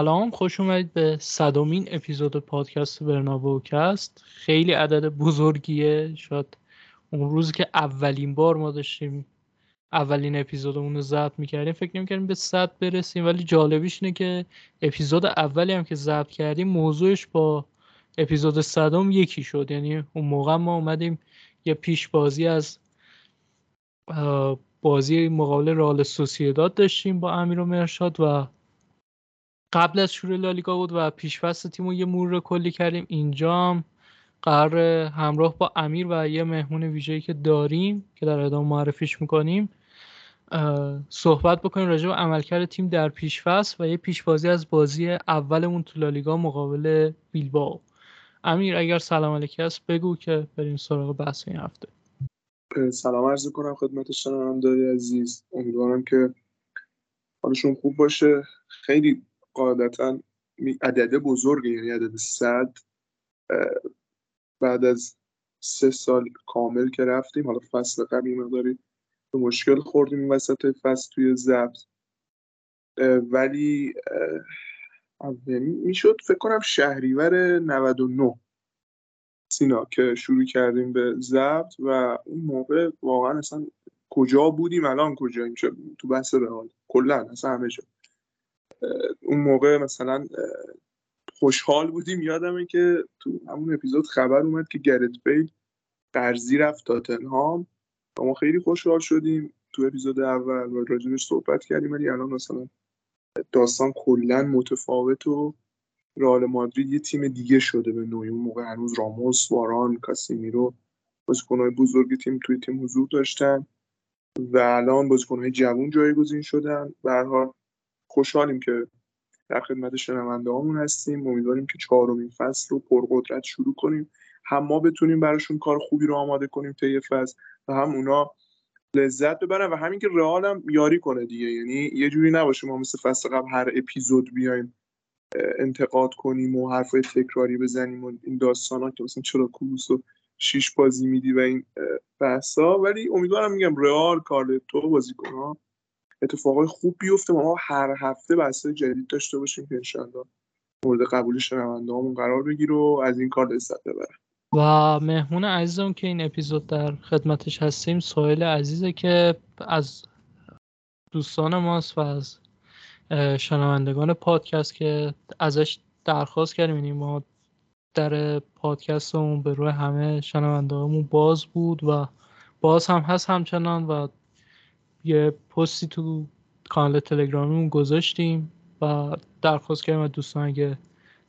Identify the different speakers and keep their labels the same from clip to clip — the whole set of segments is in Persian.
Speaker 1: سلام خوش اومدید به صدومین اپیزود پادکست برنابوکست خیلی عدد بزرگیه. شاید اون روزی که اولین بار ما داشتیم اولین اپیزودمون رو ضبط می‌کردیم فکر نمی‌کردیم به صد برسیم. ولی جالبیش اینه که اپیزود اولی هم که ضبط کردیم موضوعش با اپیزود صدم یکی شد. یعنی اون موقع ما اومدیم یه پیش بازی از بازی مقابل رال سوسیداد داشتیم با امیر و مرشاد و قبل از شروع لالیگا بود و پیشفست تیم رو یه مرور کلی کردیم. اینجا قرار همراه با امیر و یه مهمون ویژه‌ای که داریم که در ادامه معرفیش می‌کنیم صحبت بکنیم راجع به عملکرد تیم در پیشفست و یه پیشبازی از بازی اولمون تو لالیگا مقابل بیلباو امیر اگر سلام علیکی هست بگو که بریم سراغ بحث این هفته.
Speaker 2: سلام عرض کنم خدمت شنوندگان عزیز. امیدوارم که حالشون خوب باشه. خیلی قاعدتا عدد بزرگه یعنی عدد صد بعد از سه سال کامل که رفتیم حالا فصل قبلی مقداری به مشکل خوردیم وسط فصل توی ضبط. ولی می‌شد فکر کنم شهریور 99 سینا که شروع کردیم به ضبط و اون موقع واقعا اصلا کجا بودیم الان کجاییم تو بحث رئال کلا اصلا همه جا. اون موقع مثلا خوشحال بودیم. یادمه که تو همون اپیزود خبر اومد که گرت بیل قرضی رفت تاتنهام. و ما خیلی خوشحال شدیم تو اپیزود اول و راجبش صحبت کردیم. ولی الان مثلا داستان کلا متفاوت و رئال مادرید یه تیم دیگه شده به نوعی. اون موقع هنوز راموس واران کاسیمیرو بازیکنهای بزرگی تیم توی تیم حضور داشتن و الان بازیکنهای جوون جایگزین شدن. به حال خوشحالیم که در خدمت شنونده هامون هستیم. امیدواریم که چهارمین فصل رو پرقدرت شروع کنیم. هم ما بتونیم براشون کار خوبی رو آماده کنیم طی فصل و هم اونا لذت ببرن و همین که رئال هم یاری کنه دیگه. یعنی یه جوری نباشه ما مثل فصل قبل هر اپیزود بیایم انتقاد کنیم و حرفای تکراری بزنیم و این داستان که مثلا چرا کوبوس و شیش بازی میدی و این بحثا. ولی امیدوارم میگم رئال کارلتو بازیکن ها اتفاقای خوب بیفته. ما هر هفته بحث جدید داشته باشیم که انشالله مورد قبول شنونده همون قرار بگیر و از این کار لذت ببرم.
Speaker 1: و مهمون عزیزم که این اپیزود در خدمتش هستیم سوال عزیزه که از دوستان ماست و از شنوندگان پادکست که ازش درخواست کردیم. یعنی ما در پادکستمون به روی همه شنوندگانمون باز بود و باز هم هست همچنان و یه پستی تو کانال تلگرامیمون گذاشتیم و درخواست کردیم از دوستان اگه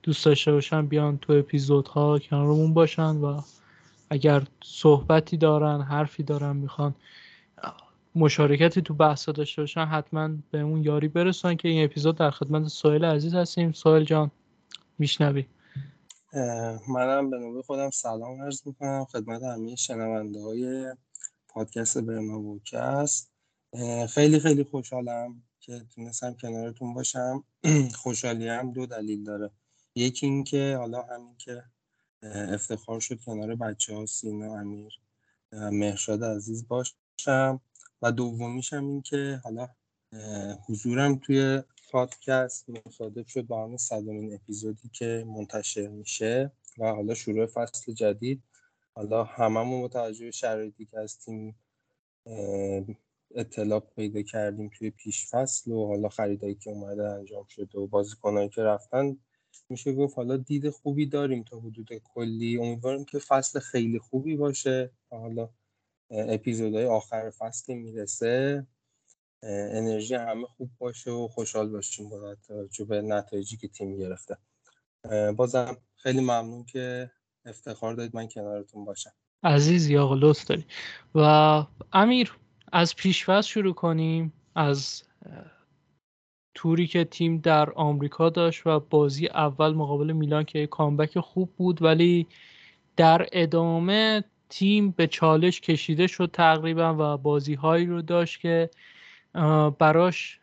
Speaker 1: دوست داشته باشن بیان تو اپیزودها کنارمون باشن و اگر صحبتی دارن حرفی دارن می‌خوان مشارکتی تو بحثا داشته باشن حتما به اون یاری برسن که این اپیزود در خدمت سویل عزیز هستیم. سویل جان میشنوی؟
Speaker 3: منم به نوبه خودم سلام عرض می‌کنم. خدمت همه شنونده های پادکست. برنابوکست خیلی خیلی خوشحالم که تونستم کنارتون باشم. خوشحالی هم دو دلیل داره. یکی این که حالا همین که افتخار شد کنار بچه ها سینا امیر مهرشاد عزیز باشم. و دومیش هم این که حالا حضورم توی پادکست مصادف شد با همه صدومین اپیزودی که منتشر میشه. و حالا شروع فصل جدید. حالا هممون متوجه شرایطی که از تیم اطلاع پیدا کردیم توی پیش فصل و حالا خریدایی که اومده انجام شده و بازیکنایی که رفتن میشه گفت حالا دید خوبی داریم تا حدود کلی. امیدواریم که فصل خیلی خوبی باشه حالا اپیزودهای آخر فصل می‌رسه. انرژی همه خوب باشه و خوشحال باشیم با توجه به نتایجی که تیم گرفته. بازم خیلی ممنون که افتخار دارید. من کنارتون باشم.
Speaker 1: عزیز یا لطف داری و امیر از پیشفصل شروع کنیم از توری که تیم در آمریکا داشت و بازی اول مقابل میلان که کامبک خوب بود ولی در ادامه تیم به چالش کشیده شد تقریبا و بازی هایی رو داشت که براش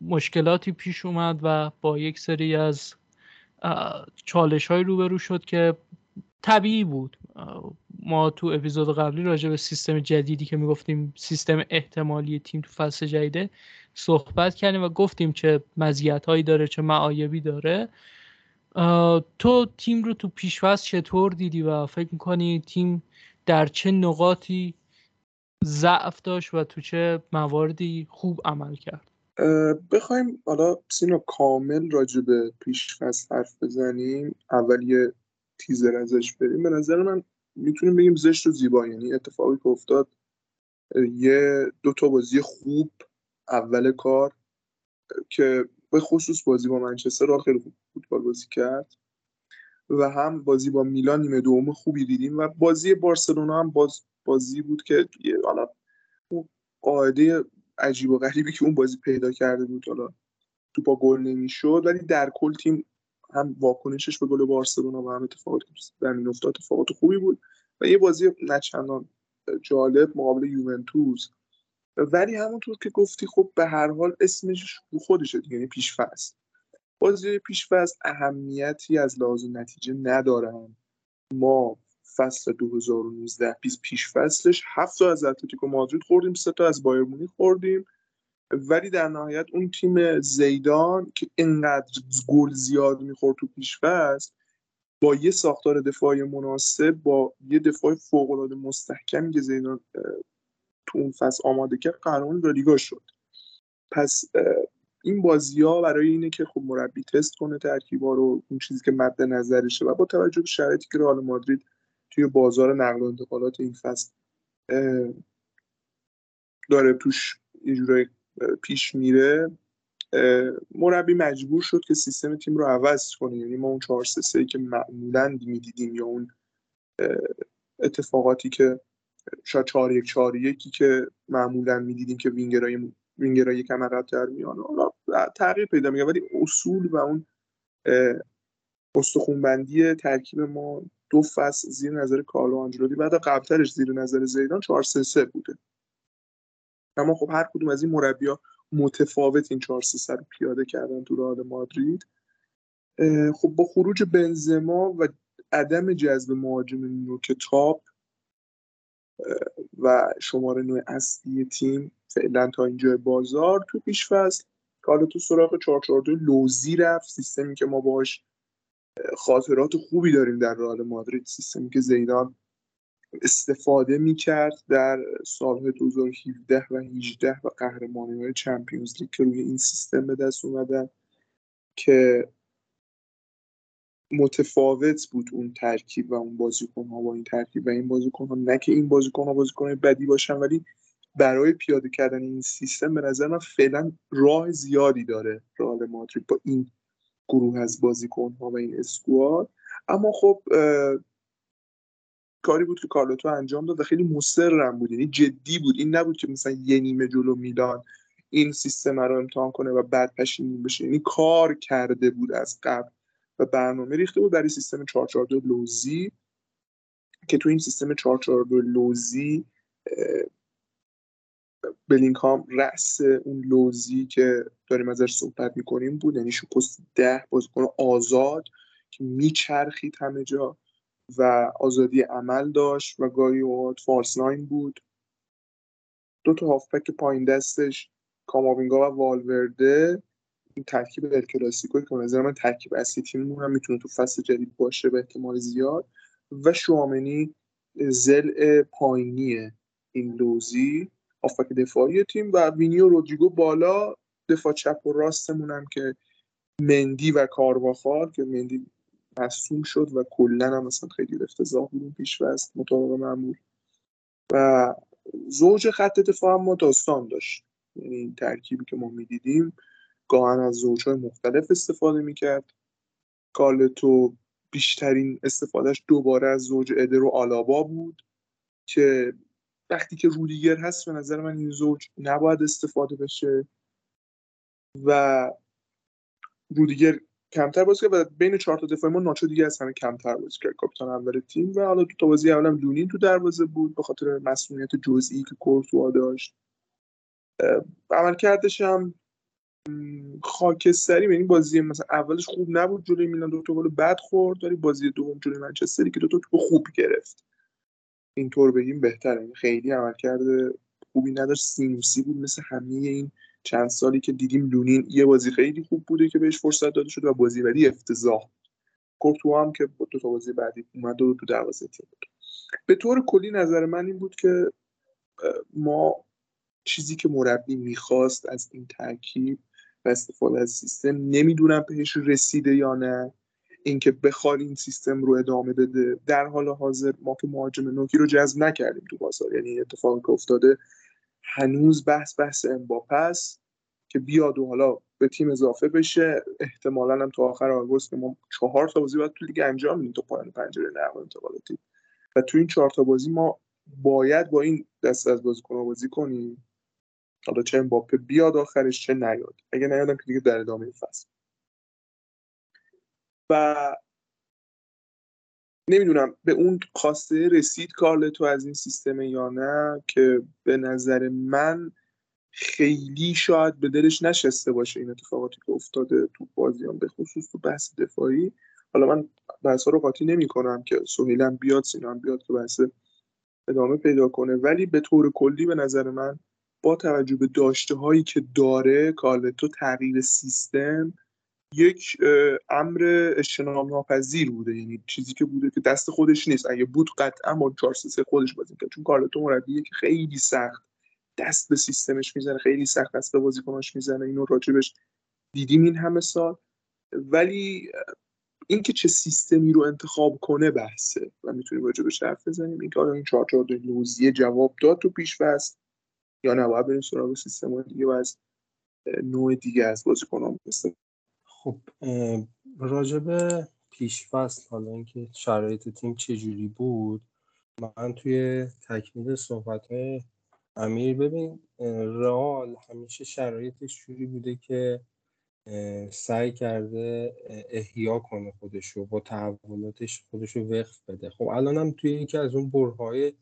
Speaker 1: مشکلاتی پیش اومد و با یک سری از چالش های روبرو شد که طبیعی بود. ما تو اپیزود قبلی راجع به سیستم جدیدی که می‌گفتیم سیستم احتمالی تیم تو فصل جدیده صحبت کردیم و گفتیم چه مزیت هایی داره چه معایبی داره. تو تیم رو تو پیشواز چطور دیدی و فکر می‌کنی تیم در چه نقاطی ضعف داشت و تو چه مواردی خوب عمل کرد؟
Speaker 2: بخوایم حالا سینا کامل راجع به پیشفصل حرف بزنیم. اول یه تیزر ازش بریم. به نظر من می‌تونیم بگیم زشت و زیبا. یعنی اتفاقی که افتاد یه دو تا بازی خوب اول کار که به خصوص بازی با منچستر را خیلی خوب فوتبال بازی کرد و هم بازی با میلان نیمه دوم خوبی دیدیم و بازی بارسلونا هم باز بازی بود که حالا اون قاعده عجیب و غریبی که اون بازی پیدا کرده بود حالا تو با گل نمی‌شد ولی در کل تیم هم واکنشش به گل بارسلونا و هم اتفاقاتی در این افتاد. اتفاقات خوبی بود و یه بازی نچندان جالب مقابل یوونتوس. ولی همونطور که گفتی خب به هر حال اسمش خودشه دیگه یعنی پیش فصل بازی پیش فصل اهمیتی از لحاظ نتیجه ندارن. ما فصل 2019 پیش پیش فصلش هفت تا از اتلتیکو مادرید خوردیم سه تا از بایر مونیخ خوردیم. ولی در نهایت اون تیم زیدان که اینقدر گل زیاد می‌خورد تو پیش فصل با یه ساختار دفاعی مناسب با یه دفاع فوق العاده مستحکمی که زیدان تو اون فصل آماده کرد قهرمان لالیگا شد. پس این بازی ها برای اینه که خب مربی تست کنه ترکیبا رو اون چیزی که مد نظرشه و با توجه به شرایطی که رئال مادرید توی بازار نقل و انتقالات این فصل داره توش یه جورایی پیش میره مربی مجبور شد که سیستم تیم رو عوض کنه. یعنی ما اون 4 3 که معمولا می‌دیدیم یا اون اتفاقاتی که شاید 4 1 4 1 که معمولا می‌دیدیم که وینگرای وینگرای یکم عقب‌تر میان. حالا تغییر پیدا میگه ولی اصول و اون استخونبندی ترکیب ما دو فصل زیر نظر کارلو آنجلوتی بعد قبلترش زیر نظر زیدان 4 3 3 بوده. اما خب هر کدوم از این مربی‌ها متفاوت این 4 3 رو پیاده کردن تو رئال مادرید. خب با خروج بنزما و عدم جذب مهاجم نوک تاپ و شماره نوع اصلی تیم فعلا تا اینجا بازار تو پیش فصل حالا تو سراغ 442 لوزی رفت. سیستمی که ما باش خاطرات خوبی داریم در رئال مادرید سیستمی که زیدان استفاده می‌کرد در سالهای 2017 و 18 و قهرمانی های چمپیونز لیگ که روی این سیستم به دست اومدن که متفاوت بود اون ترکیب و اون بازیکن ها با این ترکیب و این بازیکن ها نه که این بازیکن ها بازیکن بدی باشن ولی برای پیاده کردن این سیستم به نظر من فعلا راه زیادی داره رئال مادرید با این گروه از بازیکن ها و این اسکواد. اما خب کاری بود که کارلوتو انجام داد و خیلی مصرم بود. یعنی جدی بود. این نبود که مثلا یه نیمه جلو میلان این سیستم رو امتحان کنه و بعد پشیمون بشه. یعنی کار کرده بود از قبل و برنامه ریخته بود برای سیستم 442 لوزی که تو این سیستم 442 لوزی بلینگهام رأس اون لوزی که داریم ازش صحبت می‌کنیم بود. یعنی پست ده بازیکن آزاد که میچرخید همه جا. و آزادی عمل داشت و گاهی اوقات فالس ناین بود. دو تا هافبک پایین دستش کاماوینگا و والورده. این ترکیب ال کلاسیکو که نظر من ترکیب اصلی تیممون هم می‌تونه تو فصل جدید باشه به احتمال زیاد. و شوامنی زل پایینی این لوزی. هافبک دفاعی تیم و وینی و رودریگو بالا. دفاع چپ و راستمون هم که مندی و کارواخال که مندی مصوم شد و کلا هم مثلا خیلی افتضاح بود پیش وست مطابق معمول. و زوج خط دفاع هم ما داستان داشت. یعنی این ترکیبی که ما می‌دیدیم گاهن از زوجهای مختلف استفاده می‌کرد. کالتو بیشترین استفادهش دوباره از زوج ادر و آلابا بود که وقتی که رودیگر هست به نظر من این زوج نباید استفاده بشه و رودیگر کمتر بازی کرد و بین چهار تا دفاع ما ناچو دیگه از همه کمتر بازی کرد کاپیتان اول تیم و حالا تو بازی اولم لونین تو دروازه بود به خاطر مسئولیت جزئی که کورتوا داشت. عملکردش هم خاکستری یعنی بازی مثلا اولش خوب نبود جلوی میلان دو تا گل بد خورد ولی بازی دوم جلوی منچستری که دو تا توپ خوب گرفت. اینطور بگیم بهتره یعنی خیلی عملکرد خوبی نداشت سینوسی بود مثل همه این چند سالی که دیدیم لونین یه بازی خیلی خوب بوده که بهش فرصت داده شد و بازی بعدی افتضاح. کورتوا هم که دو تا بازی بعدی اومد و تو دروازه تیم بود. به طور کلی نظر من این بود که ما چیزی که مربی می‌خواست از این ترکیب و استفاده از سیستم نمی‌دونم بهش رسیده یا نه. اینکه بخواد این سیستم رو ادامه بده. در حال حاضر ما که مهاجم نوکی رو جذب نکردیم تو بازار. یعنی اتفاقی که افتاده هنوز بحث بحث امباپه است که بیاد و حالا به تیم اضافه بشه. احتمالا هم تا آخر آگوست که ما چهار تا بازی باید تو لیگ انجام میدیم تا پایان پنجره نقل انتقالاتی و تو این چهار تا بازی ما باید با این دست از بازیکن بازی کنیم. حالا چه امباپه بیاد آخرش چه نیاد. اگه نیادم که دیگه در ادامه فصل. و نمی‌دونم به اون خواسته رسید کارلتو از این سیستم یا نه که به نظر من خیلی شاید به دلش نشسته باشه این اتفاقاتی که افتاده تو بازیان به خصوص تو بحث دفاعی. حالا من بحث رو قاطی نمی کنم که سهیلم بیاد سینان بیاد که بحث ادامه پیدا کنه. ولی به طور کلی به نظر من با توجه به داشته هایی که داره کارلتو تغییر سیستم یک امر اجتناب ناپذیر بوده. یعنی چیزی که بوده که دست خودش نیست. اگه بود قطعا با 4 خودش بازی کرد. چون کارلتو مربیه که خیلی سخت دست به سیستمش می‌زنه. خیلی سخت دست به بازیکناش می‌زنه. اینو راجبش دیدیم این همه سال. ولی اینکه چه سیستمی رو انتخاب کنه بحثه. و می‌تونیم راجبش حرف بزنیم. اینکه آیا این 4 4 لوزیه جواب داد تو پیش بست یا نه باید بریم سراغ سیستم دیگه و از نوع دیگه از بازیکنان مثل
Speaker 3: خب راجب پیش فصل حالا اینکه شرایط تیم چجوری بود من توی تکمیل صحبت های امیر ببین رئال همیشه شرایطش جوری بوده که سعی کرده احیا کنه خودشو با تحولاتش خودشو وقف بده. خب الان هم توی یکی از اون برهای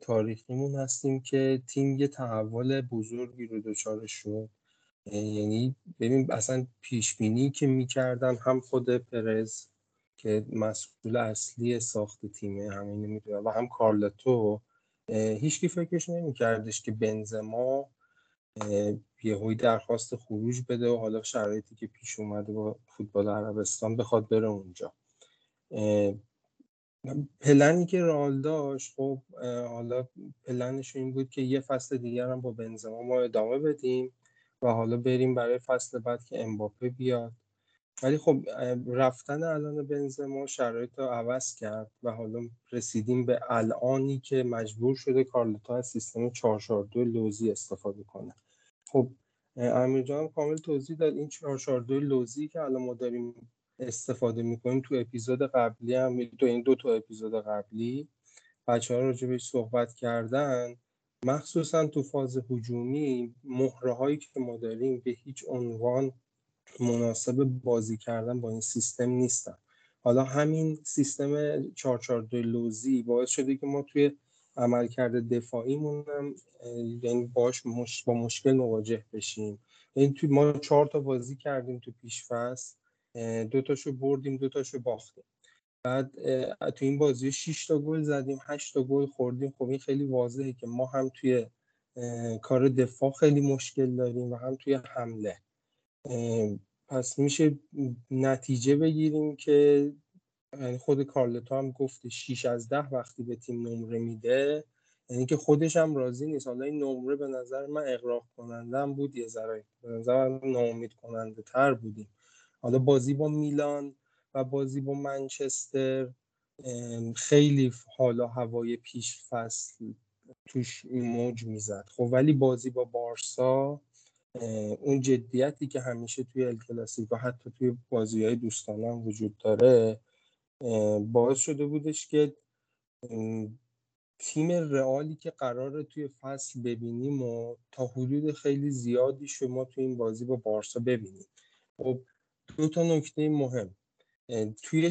Speaker 3: تاریخیمون هستیم که تیم یه تحول بزرگی رو دچارش شد. یعنی ببین اصلا پیش بینی که می‌کردن هم خود پرز که مسئول اصلی ساخت تیمه همین می‌دونه و هم کارلتو هیچکی فکرش نمیکردش که بنزما یهوی درخواست خروج بده و حالا شرایطی که پیش اومده با فوتبال عربستان بخواد بره اونجا. پلنی که رال داشت خب حالا پلنش این بود که یه فصل دیگر هم با بنزما ما ادامه بدیم. و حالا بریم برای فصل بعد که امباپه بیاد. ولی خب رفتن الان بنزما شرایط رو عوض کرد و حالا رسیدیم به الانی که مجبور شده کارلتا از سیستم 442 لوزی استفاده کنه. خب امیر جان کامل توضیح داد. این 442 لوزی که الان ما داریم استفاده می‌کنیم تو اپیزود قبلی هم تو این دو تا اپیزود قبلی بچه ها راجع صحبت کردن. مخصوصا تو فاز هجومی مهره هایی که ما داریم به هیچ عنوان مناسب بازی کردن با این سیستم نیستن. حالا همین سیستم 442 لوزی باعث شده که ما توی عملکرد دفاعیمون هم یعنی باش مش... با مشکل مواجه بشیم. یعنی توی ما چهار تا بازی کردیم تو پیش فصل دو تاشو بردیم دو تاشو باختیم. بعد تو این بازی 6 تا گل زدیم 8 تا گل خوردیم. خب این خیلی واضحه که ما هم توی کار دفاع خیلی مشکل داریم و هم توی حمله. پس میشه نتیجه بگیریم که یعنی خود کارلتو هم گفته 6 از 10 وقتی به تیم نمره میده. یعنی که خودش هم راضی نیست. حالا این نمره به نظر من اقراق کننده بود یه ذره. به نظر من ناامید کننده تر بودیم. حالا بازی با میلان و بازی با منچستر خیلی حالا هوای پیش فصل توش موج می‌زد. خب ولی بازی با بارسا اون جدیتی که همیشه توی ال و حتی توی بازی های دوستانه هم وجود داره باعث شده بودش که تیم رئالی که قراره توی فصل ببینیم و تا حدود خیلی زیادی شما توی این بازی با بارسا ببینیم. خب دو تا نکته مهم. توی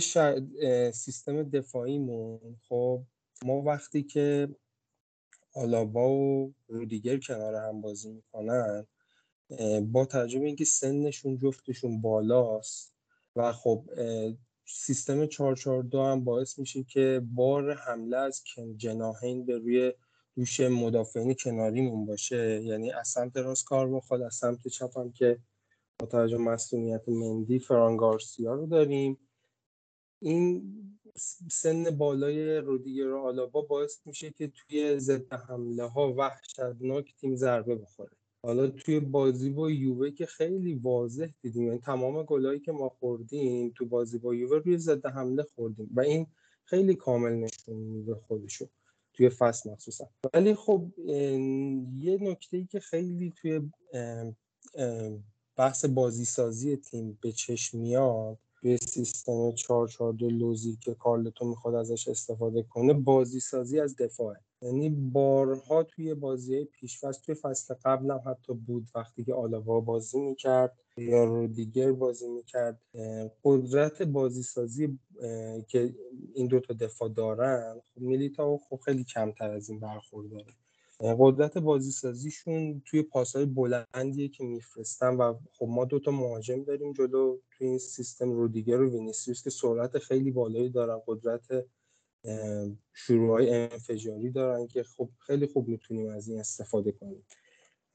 Speaker 3: سیستم دفاعیمون خب ما وقتی که آلابا و رودیگر کنار هم بازی می‌کنن با توجه به اینکه سنشون جفتشون بالاست و خب سیستم 442 هم باعث میشه که بار حمله از جناهین به روی دوش مدافعین کناریمون باشه. یعنی از سمت راست کار بخواد از سمت چپ هم که با توجه مسئولیت مندی فرانگارسیا رو داریم. این سن بالای رودیگر آلابا باعث میشه که توی ضد حمله ها وحشتناک تیم ضربه بخوره. حالا توی بازی با یووه که خیلی واضح دیدیم یعنی تمام گلایی که ما خوردیم تو بازی با یووه روی ضد حمله خوردیم و این خیلی کامل نشون میده خودشو توی فصل مخصوصا. ولی خب یه نکته ای که خیلی توی بحث بازی سازی تیم به چشم میاد توی سیستم 442 لوزی که کارلتو می‌خواد ازش استفاده کنه بازی سازی از دفاعه. یعنی بارها توی بازی پیشفست توی فصل قبل هم حتی بود وقتی که آلاوا بازی می‌کرد یا رو دیگر بازی می‌کرد قدرت بازی سازی که این دوتا دفاع دارن خب میلیتا خب خیلی کمتر از این برخورداره. قدرت بازی سازیشون توی پاسهای بلندیه که میفرستن و خب ما دوتا مهاجم داریم جلو توی این سیستم رودیگر و وینیسیوس که سرعت خیلی بالایی دارن قدرت شروع های انفجاری دارن که خب خیلی خوب می‌تونیم از این استفاده کنیم.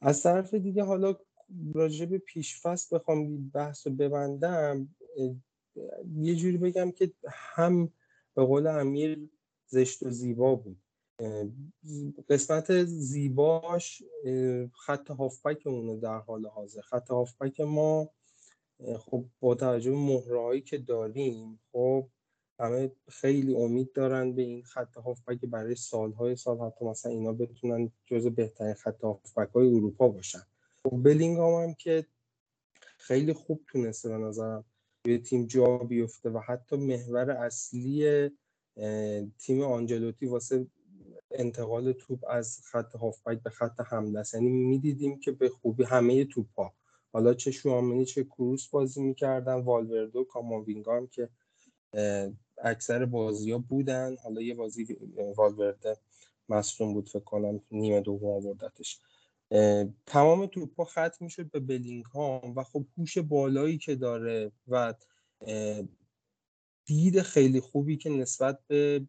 Speaker 3: از طرف دیگه حالا راجع به بخوام بحث رو ببندم یه جوری بگم که هم به قول امیر زشت و زیبا بود. قسمت زیباش خط هافبک اونه در حال حاضر. خط هافبک ما خب با توجه به مهرهایی که داریم خب همه خیلی امید دارن به این خط هافبک برای سالهای سال حتی مثلا اینا بتونن جز بهترین خط هافبک های اروپا باشن. خب بلینگام هم که خیلی خوب تونسته به نظرم به تیم جا بیفته و حتی محور اصلی تیم آنجلوتی واسه انتقال توپ از خط هافبک به خط حمله است یعنی می‌دیدیم که به خوبی همه توپ ها حالا چه شوامنی چه کروس بازی می‌کردن والوردو کاماوینگا هم که اکثر بازی ها بودن. حالا یه بازی والورده مصدوم بود فکر کنم نیمه دوم آوردتش. تمام توپ ها ختم می‌شد به بلینگ ها و خب هوش بالایی که داره و دید خیلی خوبی که نسبت به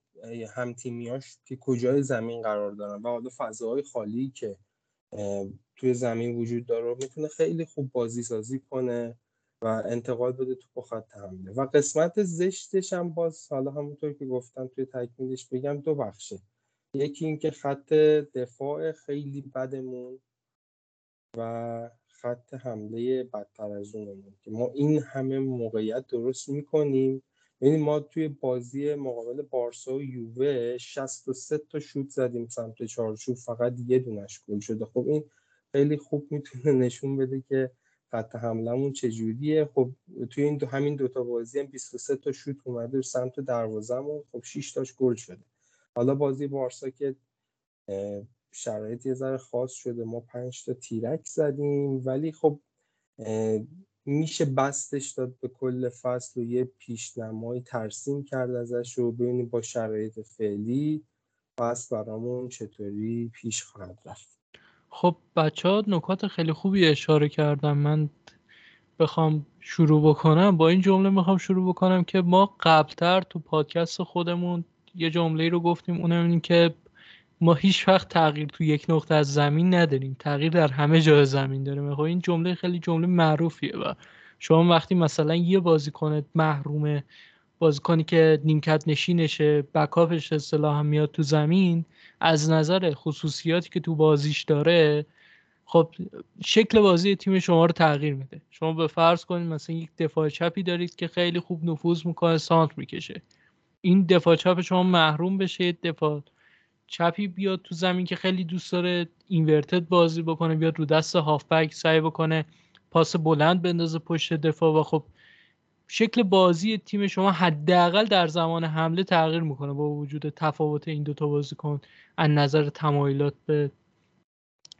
Speaker 3: همتیمیاش که کجای زمین قرار دارن و حالا فضاهای خالی که توی زمین وجود داره می‌تونه خیلی خوب بازی سازی کنه و انتقال بده تو خط حمله. و قسمت زشتش هم باز حالا همونطور که گفتم توی تکمیلش بگم دو بخشه. یکی اینکه خط دفاع خیلی بدمون و خط حمله بدتر از اونمون که ما این همه موقعیت درست می‌کنیم. یعنی ما توی بازی مقابل بارسا و یووه 63 تا شوت زدیم سمت چارچوب فقط یه دونش گل شده. خب این خیلی خوب می‌تونه نشون بده که خط حملمون چجوریه. خب توی این دو همین دوتا بازی هم 23 تا شوت اومده سمت دروازه‌مون. خب 6 تاش گل شده. حالا بازی بارسا که شرایط یه ذره خاص شده. ما 5 تا تیرک زدیم. ولی خب میشه بستش داد به کل فصل و یه پیشنمایی ترسیم کرد ازش رو ببینیم با شرایط فعلی فصل برامون چطوری پیش خواهد رفت.
Speaker 1: خب بچه ها نکات خیلی خوبی اشاره کردم من بخوام شروع بکنم. با این جمله می‌خوام شروع بکنم که ما قبلتر تو پادکست خودمون یه جمله رو گفتیم. اونم این که ما هیچ وقت تغییر تو یک نقطه از زمین نداریم. تغییر در همه جای زمین داریم خب این جمله خیلی جمله معروفیه و شما وقتی مثلا یه بازیکن محرومه بازیکنی که نیمکت نشینشه بکاپش اصطلاح هم میاد تو زمین از نظر خصوصیاتی که تو بازیش داره خب شکل بازی تیم شما رو تغییر میده. شما به فرض کنید مثلا یک دفاع چپی دارید که خیلی خوب نفوذ می‌کنه سانت می‌کشه. این دفاع چپ شما محروم بشه دفاع چپی بیاد تو زمین که خیلی دوست داره اینورتد بازی بکنه بیاد رو دست هافبک سعی بکنه پاس بلند بندازه پشت دفاع و خب شکل بازی تیم شما حداقل در زمان حمله تغییر می‌کنه با وجود تفاوت این دوتا بازیکن از نظر تمایلات به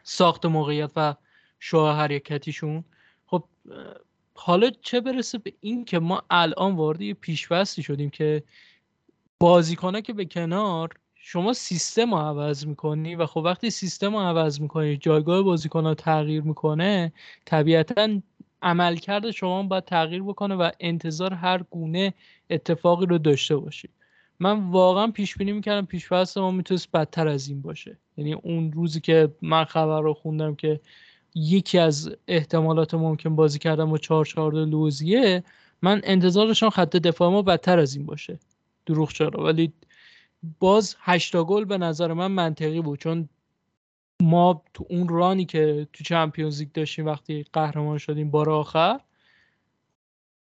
Speaker 1: ساخت موقعیت و شاه حرکتیشون. خب حالا چه برسه به این که ما الان وارد یه پیشوستی شدیم که بازیکنه که به کنار شما سیستم رو عوض می‌کنی و خب وقتی سیستم رو عوض می‌کنی جایگاه بازیکن رو تغییر می‌کنه طبیعتا عملکرد شما باید تغییر بکنه و انتظار هر گونه اتفاقی رو داشته باشید من واقعا پیش بینی می‌کردم پیش ما می‌تونست بدتر از این باشه. یعنی اون روزی که من خبر رو خوندم که یکی از احتمالات ممکن بازی کردم با 4 4 لوزیه من انتظارشان خط دفاع ما بدتر از این باشه. دروغ چرا؟ ولی باز هشتا گل به نظر من منطقی بود چون ما تو اون رانی که تو چمپیونز لیگ داشتیم وقتی قهرمان شدیم بار آخر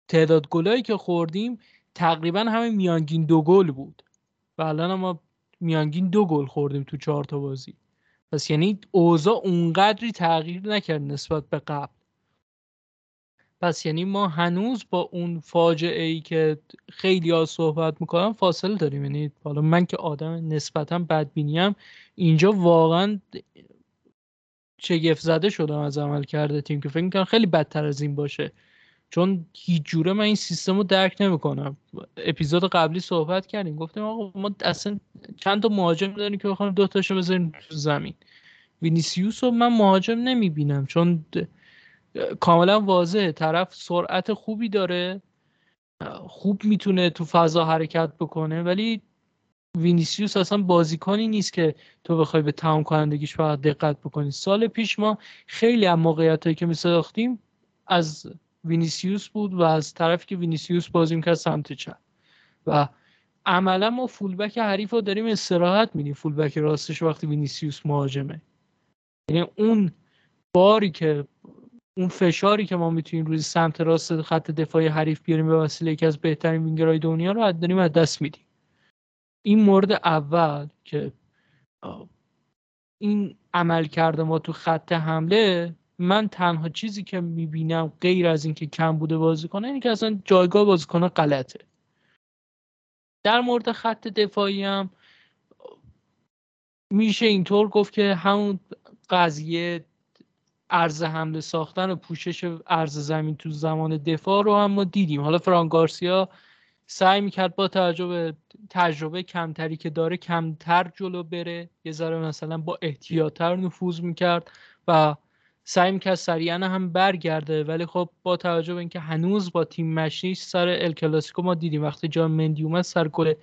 Speaker 1: تعداد گلایی که خوردیم تقریبا همه میانگین دو گل بود و الان ما میانگین دو گل خوردیم تو چهار تا بازی. پس یعنی اوضاع اونقدری تغییر نکرد نسبت به قبل. پس یعنی ما هنوز با اون فاجعه ای که خیلی ها صحبت می‌کنم فاصله داریم. یعنی حالا من که آدم نسبتا بدبینیم اینجا واقعا شگفت زده شدم از عمل کرده تیم که فکر می‌کنم خیلی بدتر از این باشه. چون هیچ جوره من این سیستم رو درک نمی‌کنم. اپیزود قبلی صحبت کردیم گفتیم آقا ما اصلا چند تا مهاجم داریم که بخوایم دو تاشو بذاریم زمین. وینیسیوس رو من مهاجم نمی‌بینم چون کاملا واضحه. طرف سرعت خوبی داره. خوب می‌تونه تو فضا حرکت بکنه ولی وینیسیوس اصلا بازیکنی نیست که تو بخوای به تمام کنندگیش فقط دقت بکنی. سال پیش ما خیلی از موقعیت هایی که میساختیم از وینیسیوس بود و از طرفی که وینیسیوس بازی می‌کرد سمت چپ. و عملا ما فولبک حریف رو داریم استراحت میدیم. فولبک راستش وقتی وینیسیوس مهاجمه. یعنی اون باری که اون فشاری که ما می‌تونیم روی سمت راست خط دفاعی حریف بیاریم به وسیله یکی از بهترین وینگرهای دنیا رو داریم از دست میدیم. این مورد اول که این عمل کرده ما تو خط حمله من تنها چیزی که می‌بینم غیر از اینکه کم بوده بازیکن اینه که اصلا جایگاه بازیکن غلطه. در مورد خط دفاعی هم میشه اینطور گفت که همون قضیه ارز حمله ساختن و پوشش ارز زمین تو زمان دفاع رو هم ما دیدیم. حالا فران گارسیا سعی می‌کرد با تجربه تجربه کمتری که داره کمتر جلو بره. یه ذره مثلا با احتیاطتر نفوذ می‌کرد و سعی می‌کرد سریعا هم برگرده. ولی خب با توجه به اینکه هنوز با تیم مشنیش سر ال کلاسیکو ما دیدیم. وقتی جان مندی اومد سر گل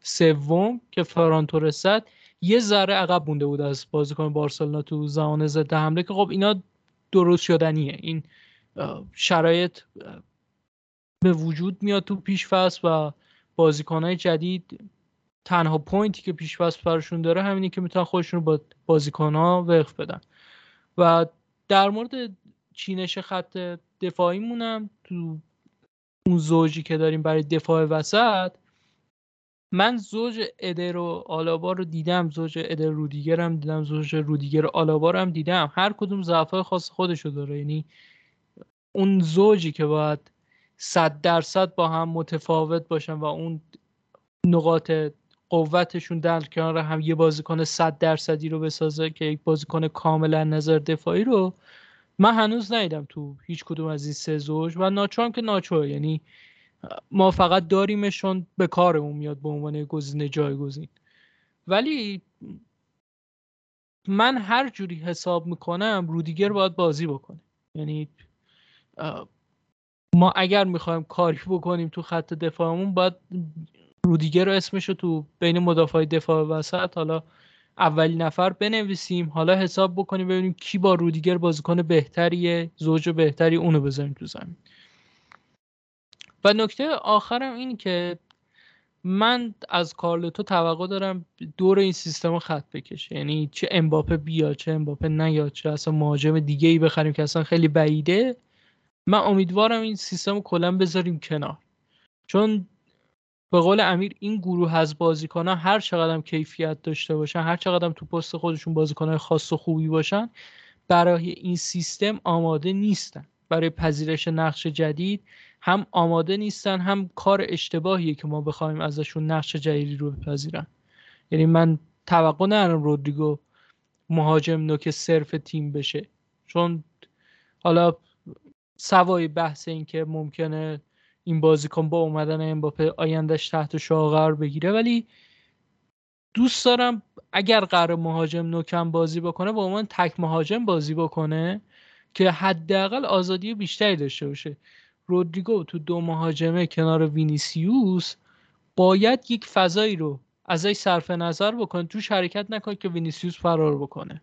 Speaker 1: سوم که فران تورست یه ذره عقب مونده بود از بازیکن بارسلونا تو زمان ضد حمله که خب اینا درست شدنیه. این شرایط به وجود میاد تو پیش فصل و بازیکنهای جدید تنها پوینتی که پیش فصل براشون داره همینی که می‌تونن خودشون رو با بازیکنها وقف بدن. و در مورد چینش خط دفاعی مونم تو اون زوجی که داریم برای دفاع وسط من زوج ادر و آلابا رو دیدم زوج ادر رودیگر هم دیدم زوج رودیگر آلابا رو هم دیدم. هر کدوم ضعفای خاص خودشو داره. یعنی اون زوجی که باید صد درصد با هم متفاوت باشن و اون نقاط قوتشون در کنار هم یه بازیکن صد درصدی رو بسازه که یک بازیکن کاملا نظر دفاعی رو من هنوز ندیدم تو هیچ کدوم از این سه زوج و ناچو هم که ناچو یعنی ما فقط داریمشون به کارمون میاد به عنوان گزینه جایگزین. ولی من هر جوری حساب می‌کنم رودیگر باید بازی بکنه. یعنی ما اگر می‌خوایم کاری بکنیم تو خط دفاعمون باید رودیگر رو اسمش رو تو بین مدافع دفاع وسط حالا اولی نفر بنویسیم حالا حساب بکنیم ببینیم کی با رودیگر بازیکن بهتریه زوج بهتری اونو بذاریم تو زمین. و نکته آخرم این که من از کارلتو توقع دارم دور این سیستم خط بکشه. یعنی چه امباپه بیا چه امباپه نیاد چه اصلا مهاجم دیگه ای بخریم که اصلا خیلی بعیده. من امیدوارم این سیستم رو کلا بذاریم کنار. چون به قول امیر این گروه از بازیکنان هر چقدر کیفیت داشته باشن هر چقدر تو پست خودشون بازیکنان خاص و خوبی باشن برای این سیستم آماده نیستن. برای پذیرش نقش جدید هم آماده نیستن هم کار اشتباهیه که ما بخوایم ازشون نقش جدیدی رو بپذیرن. یعنی من توقع ندارم رودریگو مهاجم نوک صرف تیم بشه. چون حالا سوای بحث این که ممکنه این بازیکن با اومدن امباپه آیندهش تحت شاغر بگیره ولی دوست دارم اگر قراره مهاجم نوکم بازی بکنه با عنوان تک مهاجم بازی بکنه که حداقل آزادی بیشتری داشته باشه. رودریگو تو دو مهاجمه کنار وینیسیوس باید یک فضایی رو ازش صرف نظر بکنه. توش حرکت نکنه که وینیسیوس فرار بکنه.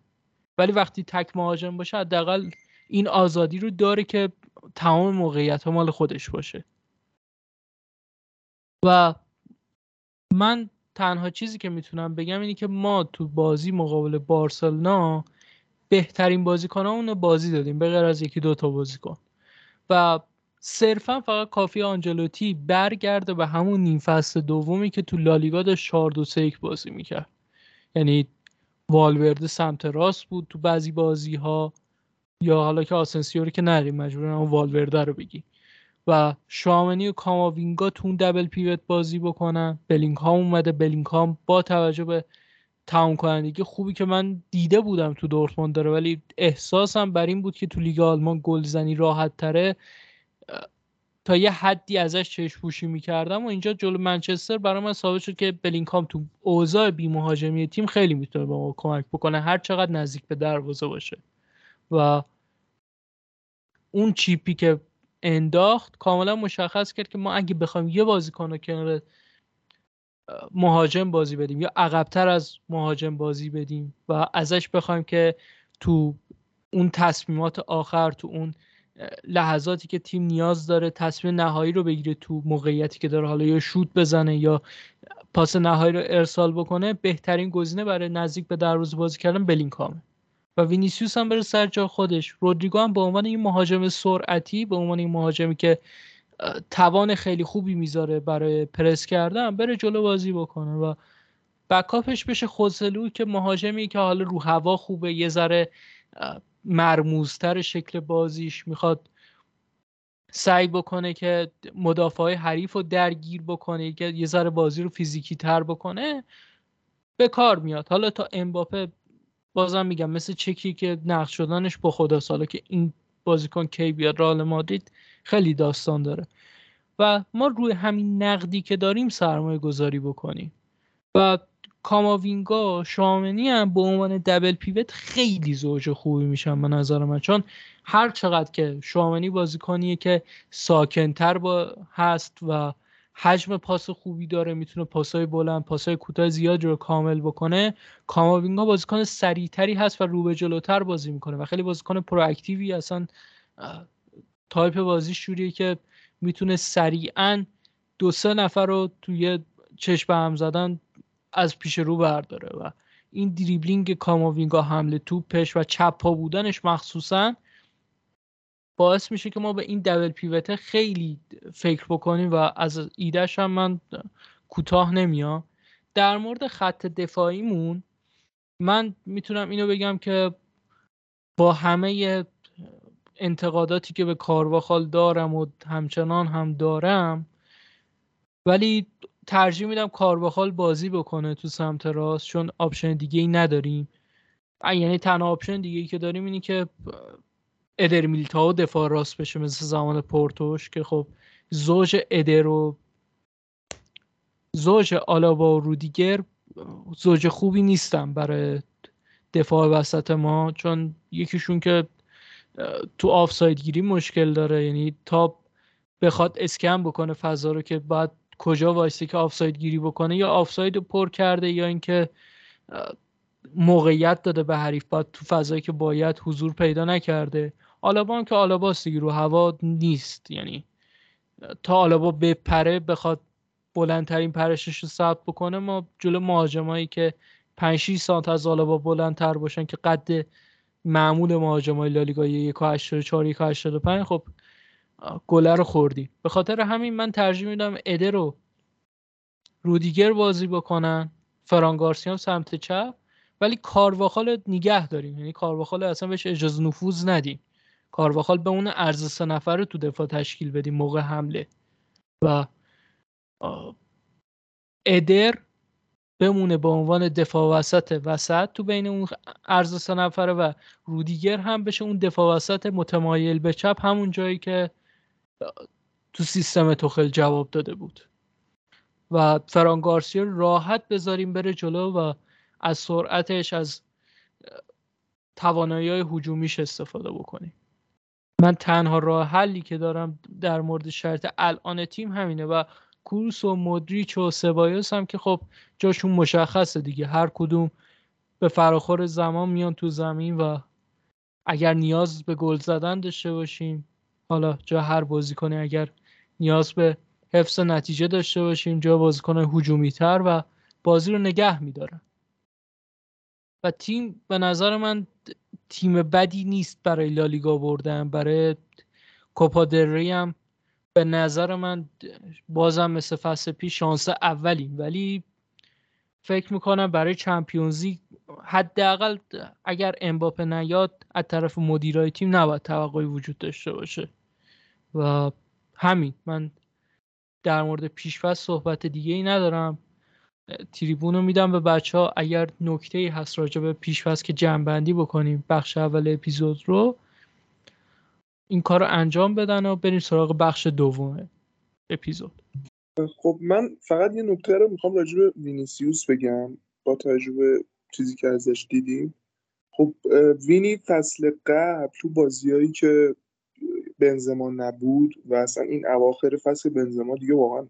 Speaker 1: ولی وقتی تک مهاجم باشه حداقل این آزادی رو داره که تمام موقعیت ها مال خودش باشه. و من تنها چیزی که می‌تونم بگم اینه که ما تو بازی مقابل بارسلونا بهترین بازیکنامون بازی دادیم به غیر از یکی دوتا بازیکن. و صرفا فقط کافی آنجلوتی برگرده به همون نیم فصل دومی که تو لالیگا داشت 4 2 3 بازی می‌کرد. یعنی والورده سمت راست بود تو بعضی بازی ها یا حالا که آسنسیو رو که نریم مجبورن والورده رو بگی. و شوامنی و کاماوینگا تو اون double pivot بازی بکنن. بلینگهام اومده. بلینگهام با توجه به تمام کنندگی خوبی که من دیده بودم تو دورتموند داره ولی احساسم بر این بود که تو لیگ آلمان گلزنی راحت تره. تا یه حدی ازش چشم پوشی می‌کردم و اینجا جلو منچستر برای من ثابت شد که بلینگهام تو اوضاع بی مهاجمی تیم خیلی می‌تونه به ما کمک بکنه هر چقدر نزدیک به دروازه باشه. و اون چیپی که انداخت کاملا مشخص کرد که ما اگه بخوایم یه بازیکن رو کنار مهاجم بازی بدیم یا عقبتر از مهاجم بازی بدیم و ازش بخوایم که تو اون تصمیمات آخر تو اون لحظاتی که تیم نیاز داره تصمیم نهایی رو بگیره تو موقعیتی که داره حالا یا شوت بزنه یا پاس نهایی رو ارسال بکنه بهترین گزینه برای نزدیک به دروازه بازی کردن بلینکامه و وینیسیوس هم بره سر جا خودش. رودریگو هم به عنوان این مهاجم سرعتی به عنوان این مهاجمی که توان خیلی خوبی می‌ذاره برای پرس کردن بره جلو بازی بکنه و بکاپش بشه خودسلو که مهاجمی که حالا رو هوا خوبه یه ذره مرموزتر شکل بازیش می‌خواد سعی بکنه که مدافع حریف رو درگیر بکنه که یه ذره بازی رو فیزیکی تر بکنه به کار میاد. حالا تا امباپه بازم میگم مثل چکی که نقش شدنش با خدا ساله که این بازیکن کی بیاد رال مادرید خیلی داستان داره. و ما روی همین نقدی که داریم سرمایه گذاری بکنیم. و کاماوینگا شامنی هم به عنوان دبل پیوت خیلی زوج خوبی میشن به نظر من. چون هر چقدر که شامنی بازیکنیه که ساکنتر با هست و حجم پاس خوبی داره می‌تونه پاسای بلند پاسای کوتاه زیاد رو کامل بکنه کاماوینگا بازیکن سریعتری هست و رو به جلوتر بازی می‌کنه و خیلی بازیکن proactive ی اصلا تایپ بازی جوریه که می‌تونه سریعا دو سه نفر رو توی چشم هم زدن از پیش رو برداره و این دریبلینگ کاماوینگا حمل توپش و چپ پا بودنش مخصوصا باعث میشه که ما به این دبل پیوته خیلی فکر بکنیم و از ایدهش هم من کوتاه نمیام. در مورد خط دفاعیمون من می‌تونم اینو بگم که با همه انتقاداتی که به کارواخال دارم و همچنان هم دارم ولی ترجیح میدم کارواخال بازی بکنه تو سمت راست چون آپشن دیگه ای نداریم. یعنی تنها option دیگه ای که داریم اینه که ادر میلیتائو دفاع راست بشه مثل زمان پورتوش که خب زوج ادر و زوج آلابا و رودیگر زوج خوبی نیستن برای دفاع وسط ما چون یکیشون که تو آفساید گیری مشکل داره. یعنی تا بخواد اسکن بکنه فضا رو که بعد کجا وایسته که آفساید گیری بکنه یا آفساید رو پر کرده یا اینکه موقعیت داده به حریف بعد تو فضایی که باید حضور پیدا نکرده. آلابا که آلاباست دیگه رو هوا نیست. یعنی تا آلابا بپره بخواد بلندترین پرشش رو ثبت بکنه ما جلو مهاجمایی که 5 6 سانت از آلابا بلندتر باشن که قد معمول مهاجمای لالیگا 1.84 1.85 خب گله رو خوردی به خاطر همین من ترجیح میدم اده رو رودیگر بازی بکنن. فرانگارسی هم سمت چپ. ولی کارواخال نگه داریم. یعنی کارواخال اصلا بهش اجازه نفوذ ندیم. کارواخال به اون ارز سه نفر رو تو دفاع تشکیل بدیم موقع حمله. و ادر بمونه به عنوان دفاع وسط وسط تو بین اون ارز سه نفره و رودیگر هم بشه اون دفاع وسط متمایل به چپ. همون جایی که تو سیستم توخل جواب داده بود. و فران گارسیا راحت بذاریم بره جلو و از سرعتش از توانایی های حجومیش استفاده بکنیم. من تنها راه حلی که دارم در مورد شرط الان تیم همینه و کروس و مدریچ و سبایوس هم که خب جاشون مشخصه دیگه. هر کدوم به فراخور زمان میان تو زمین و اگر نیاز به گل زدن داشته باشیم حالا جا هر بازیکنی اگر نیاز به حفظ نتیجه داشته باشیم جا بازیکن هجومی تر و بازی رو نگه میدارن. و تیم به نظر من تیم بدی نیست برای لالیگا بردن. برای کوپا هم به نظر من بازم مثل فصل پیش شانس اولیم. ولی فکر می‌کنم برای چمپیونزی حداقل اگر امباپه نیاد از طرف مدیرای تیم نباید توقعی وجود داشته باشه. و همین. من در مورد پیشفصل صحبت دیگه ای ندارم. تریبون رو میدم به بچه ها اگر نکته ای هست راجع به پیشفصل که جمعبندی بکنیم بخش اول اپیزود رو این کار رو انجام بدن و بریم سراغ بخش دوم اپیزود.
Speaker 2: خب من فقط یه نکته رو می‌خوام راجع به وینیسیوس بگم. با تجربه چیزی که ازش دیدیم. خب وینی فصل قبل تو بازیایی که بنزما نبود و اصلا این اواخر فصل بنزما دیگه واقعا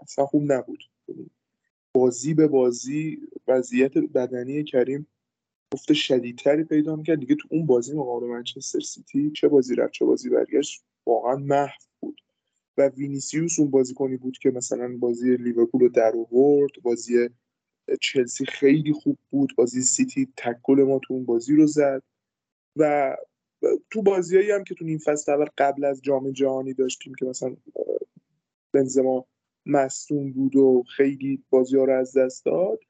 Speaker 2: اصلا خوب نبود. بازی به بازی وضعیت بدنی کریم افت شدیدتری پیدا می‌کرد. دیگه تو اون بازی مقابل منچستر سیتی چه بازی رفت چه بازی برگشت واقعا محو بود. و وینیسیوس اون بازیکنی بود که مثلا بازی لیورپول رو در آورد بازی چلسی خیلی خوب بود بازی سیتی تکل ما تو اون بازی رو زد. و تو بازیایی هم که تو نیم فصل اول قبل از جام جهانی داشتیم که مثلا بنزما مصدوم بود و خیلی بازی ها رو از دست داد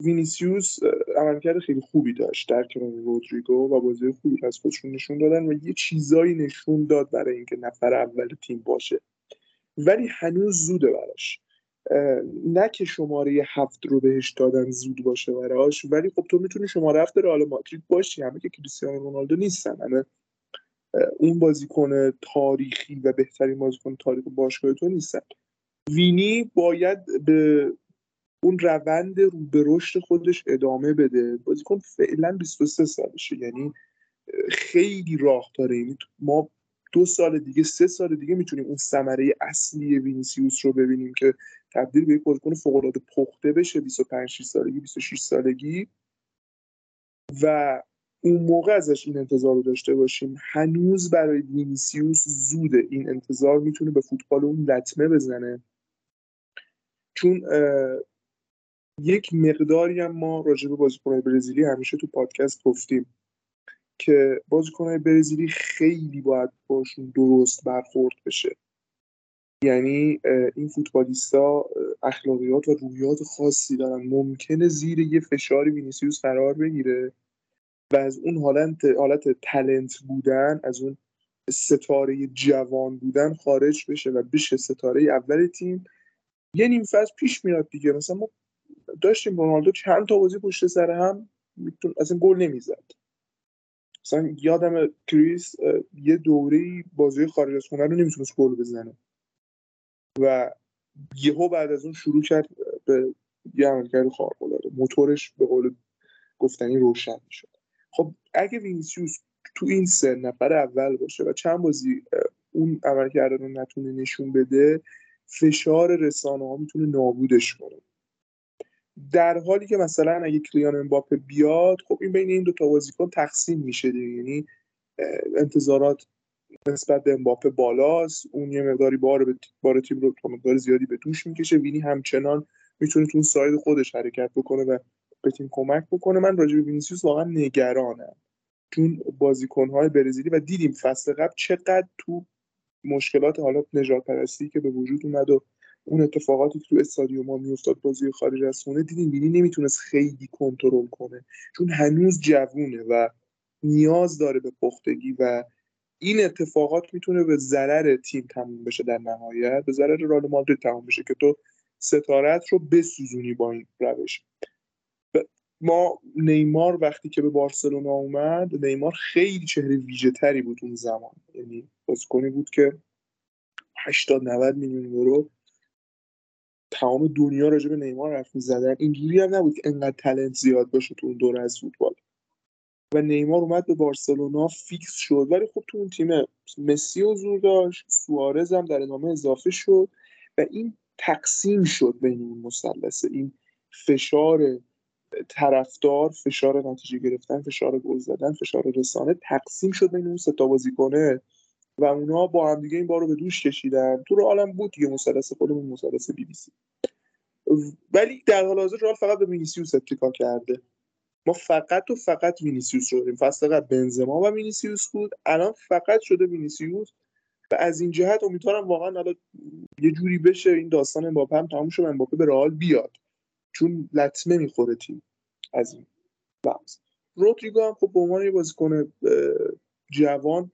Speaker 2: وینیسیوس عملکرد خیلی خوبی داشت در کنار رودریگو و بازی خوبی از خودشون نشون دادن و یه چیزایی نشون داد برای اینکه نفر اول تیم باشه. ولی هنوز زوده براش. نه که شماره هفت رو بهش دادن زود باشه براش ولی خب تو می‌تونی شماره هفت رئال مادرید باشی. همه که کریستیانو رونالدو نیستن. همه اون بازیکن تاریخی و بهترین بازیکن تاریخ باشگاه تو نیستن. وینی باید به اون روند رو به رشد خودش ادامه بده. بازیکن فعلا 23 سالشه. یعنی خیلی راه داره. یعنی ما دو سال دیگه سه سال دیگه می‌تونیم اون ثمره اصلی وینیسیوس رو ببینیم که تبدیل به یک بازیکن فوق العاده پخته بشه 25 6 سالگی 26 سالگی. و اون موقع ازش این انتظار رو داشته باشیم. هنوز برای وینیسیوس زوده این انتظار می‌تونه به فوتبال اون لطمه بزنه. چون یک مقداری هم ما راجع به بازیکنهای برزیلی همیشه تو پادکست گفتیم که بازیکنهای برزیلی خیلی باید باشون درست برخورد بشه. یعنی این فوتبالیستا اخلاقیات و رویات خاصی دارن. ممکنه زیر یه فشاری وینیسیوس قرار بگیره و از اون حالت حالت تلنت بودن از اون ستاره جوان بودن خارج بشه و بشه ستاره اول تیم. یه نیم فصل پیش میاد دیگه. مثلا ما داشتیم رونالدو چند تا بازی پشت سر هم میتونم اصلا گل نمی‌زد. مثلا یادم کریس یه دوره بازی خارج از خونه رو نمی‌تونست گل بزنه. و یهو بعد از اون شروع کرد به یه عملکرد خارق‌العاده. موتورش به قول گفتنی روشن می‌شد. خب اگه وینیسیوس تو این سه نفر اول باشه و چند بازی اون عملکرد رو نتونه نشون بده فشار رسانه ها می‌تونه نابودش کنه. در حالی که مثلا اگه کیلیان امباپه بیاد خب این بین این دو تا بازیکن تقسیم میشه دیگه. یعنی انتظارات نسبت به امباپه بالاست. اون یه مقداری بار به بار تیم رو تا مقدار زیادی به دوش می‌کشه. وینی همچنان می‌تونه تو side خودش حرکت بکنه و به تیم کمک بکنه. من راجع به وینیسیوس واقعا نگرانم. چون بازیکن‌های برزیلی رو دیدیم فصل قبل چقدر تو مشکلات حالات نجات پرستی که به وجود اومد و اون اتفاقاتی که تو استادیوم ها میافتاد بازی خارج از خونه دیدیم وینی نمی‌تونست خیلی کنترل کنه. چون هنوز جوونه و نیاز داره به پختگی و این اتفاقات می‌تونه به ضرر تیم تموم بشه در نهایت به ضرر رال مادرید تموم بشه که تو ستارت رو بسوزونی با این روش. ما نیمار وقتی که به بارسلونا اومد نیمار خیلی چهره ویژه تری بود اون زمان. یعنی بازیکنی بود که 80 90 میلیون یورو تمام دنیا راجع به نیمار حرف می‌زدن اینجوری هم نبود که انقدر تلنت زیاد باشه تو اون دوره از فوتبال. و نیمار اومد به بارسلونا فیکس شد. ولی خب تو اون تیم مسی حضور داشت سوارز هم در ادامه اضافه شد و این تقسیم شد بین این مثلثه. این فشار طرفدار فشار نتیجه گرفتن فشار گل زدن فشار رسانه تقسیم شد بین اون سه تا بازیکنه و اونا با هم دیگه این بار رو به دوش کشیدن. تو رئالم بود دیگه مثلث خودمون مثلث بی بی سی. ولی در حال حاضر فقط به وینیسیوس اتکا کرده. ما فقط و فقط وینیسیوس شدیم. فصل قبل بنزما و وینیسیوس بود. الان فقط شده وینیسیوس. و از این جهت امیدوارم واقعا الان یه جوری بشه این داستان امباپه هم تموم شه امباپه به رئال بیاد. چون لطمه می‌خوره تیم از این بحث. رودریگو هم خب به عنوان یه بازیکن جوان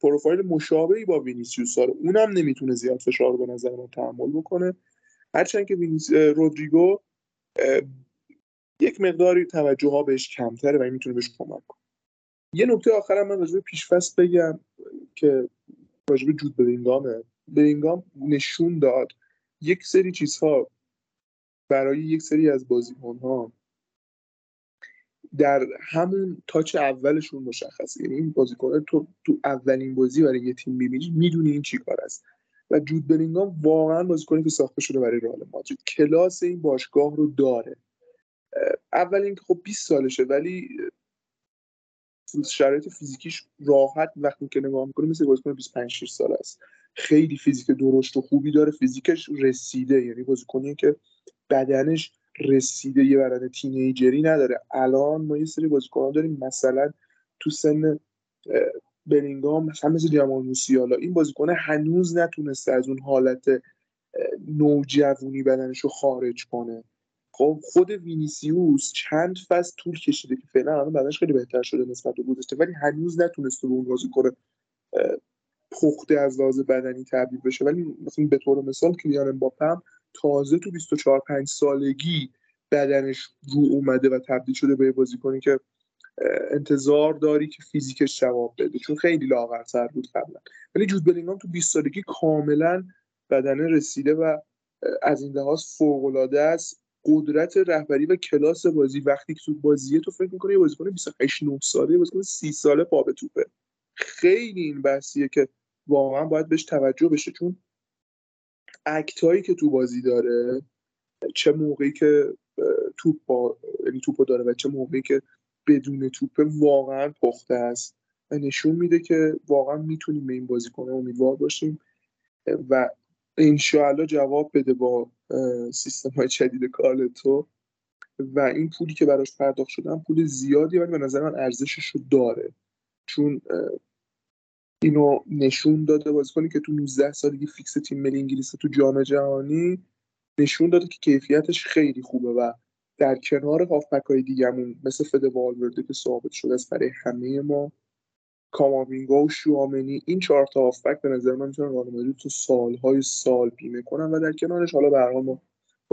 Speaker 2: پروفایل مشابهی با وینیسیوس داره. اونم نمی‌تونه زیاد فشار به نظر من تحمل بکنه. هرچند که رودریگو یک مقداری توجه ها بهش کمتره و این می‌تونه بهش کمک کنه. یه نکته آخرم من راجع به پیشفست بگم که راجع به جود برینگامه. برینگام نشون داد یک سری چیزها برای یک سری از بازیکن ها در همون تاچ اولشون مشخصه. یعنی این بازیکن تو تو اولین بازی برای یه تیم می‌بینی می‌دونی این چی کار است. و جود بلینگام واقعا بازیکنی که ساخته شده برای رئال مادرید. کلاس این باشگاه رو داره. اول اینکه خب 20 سالشه ولی شرایط فیزیکیش راحت وقتی که نگاه می‌کنه مثل بازیکن 25 6 ساله است. خیلی فیزیک درشت و خوبی داره. فیزیکش رسیده یعنی بازیکنی که بدنش رسیده یه بدن تینیجری نداره. الان ما یه سری بازیکنان داریم مثلا تو سن برینگام مثلا مثل جمال موسیالا. این بازیکن هنوز نتونسته از اون حالت نوجوانی بدنش رو خارج کنه. خب خود وینیسیوس چند فصل طول کشیده که فعلا الان بدنش خیلی بهتر شده نسبت به گذشته ولی هنوز نتونسته به اون بازیکن پخته از لحاظ بدنی تبدیل بشه. ولی مثلا به طور مثال کلیان امباپه هم تازه تو 24 5 سالگی بدنش رو اومده و تبدیل شده به بازیکنی که انتظار داری که فیزیکش جواب بده چون خیلی لاغرتر بود قبلا. ولی جود بلینگام تو 20 سالگی کاملا بدنه رسیده و از این لحاظ فوق العاده است. قدرت رهبری و کلاس بازی. وقتی که تو بازیه تو فکر می‌کنی یه بازیکن 28 9 ساله بازیکن 30 ساله پا به توپه. خیلی این بحثیه که واقعا باید بهش توجه بشه. چون اکتایی که تو بازی داره چه موقعی که توپ با یعنی توپو داره و چه موقعی که بدون توپ واقعا پخته است. و نشون میده که واقعا می‌تونیم به این بازیکن امیدوار باشیم. و انشاءالله جواب بده با سیستم های جدید کارلتو و این پولی که براش پرداخت شدن پول زیادی ولی به نظر من ارزشش رو داره. چون اینو نشون داده بازیکنی که تو 19 سالگی فیکس تیم ملی انگلیس تو جام جهانی نشون داده که کیفیتش خیلی خوبه و در کنار هافبک های دیگهمون مثل فده والورده که ثابت شده است برای همه ما کاماوینگا و شوامنی این چهار تا هافبک به نظر من می‌تونن رئال تو سالهای سال بیمه کنن و در کنارش حالا به ما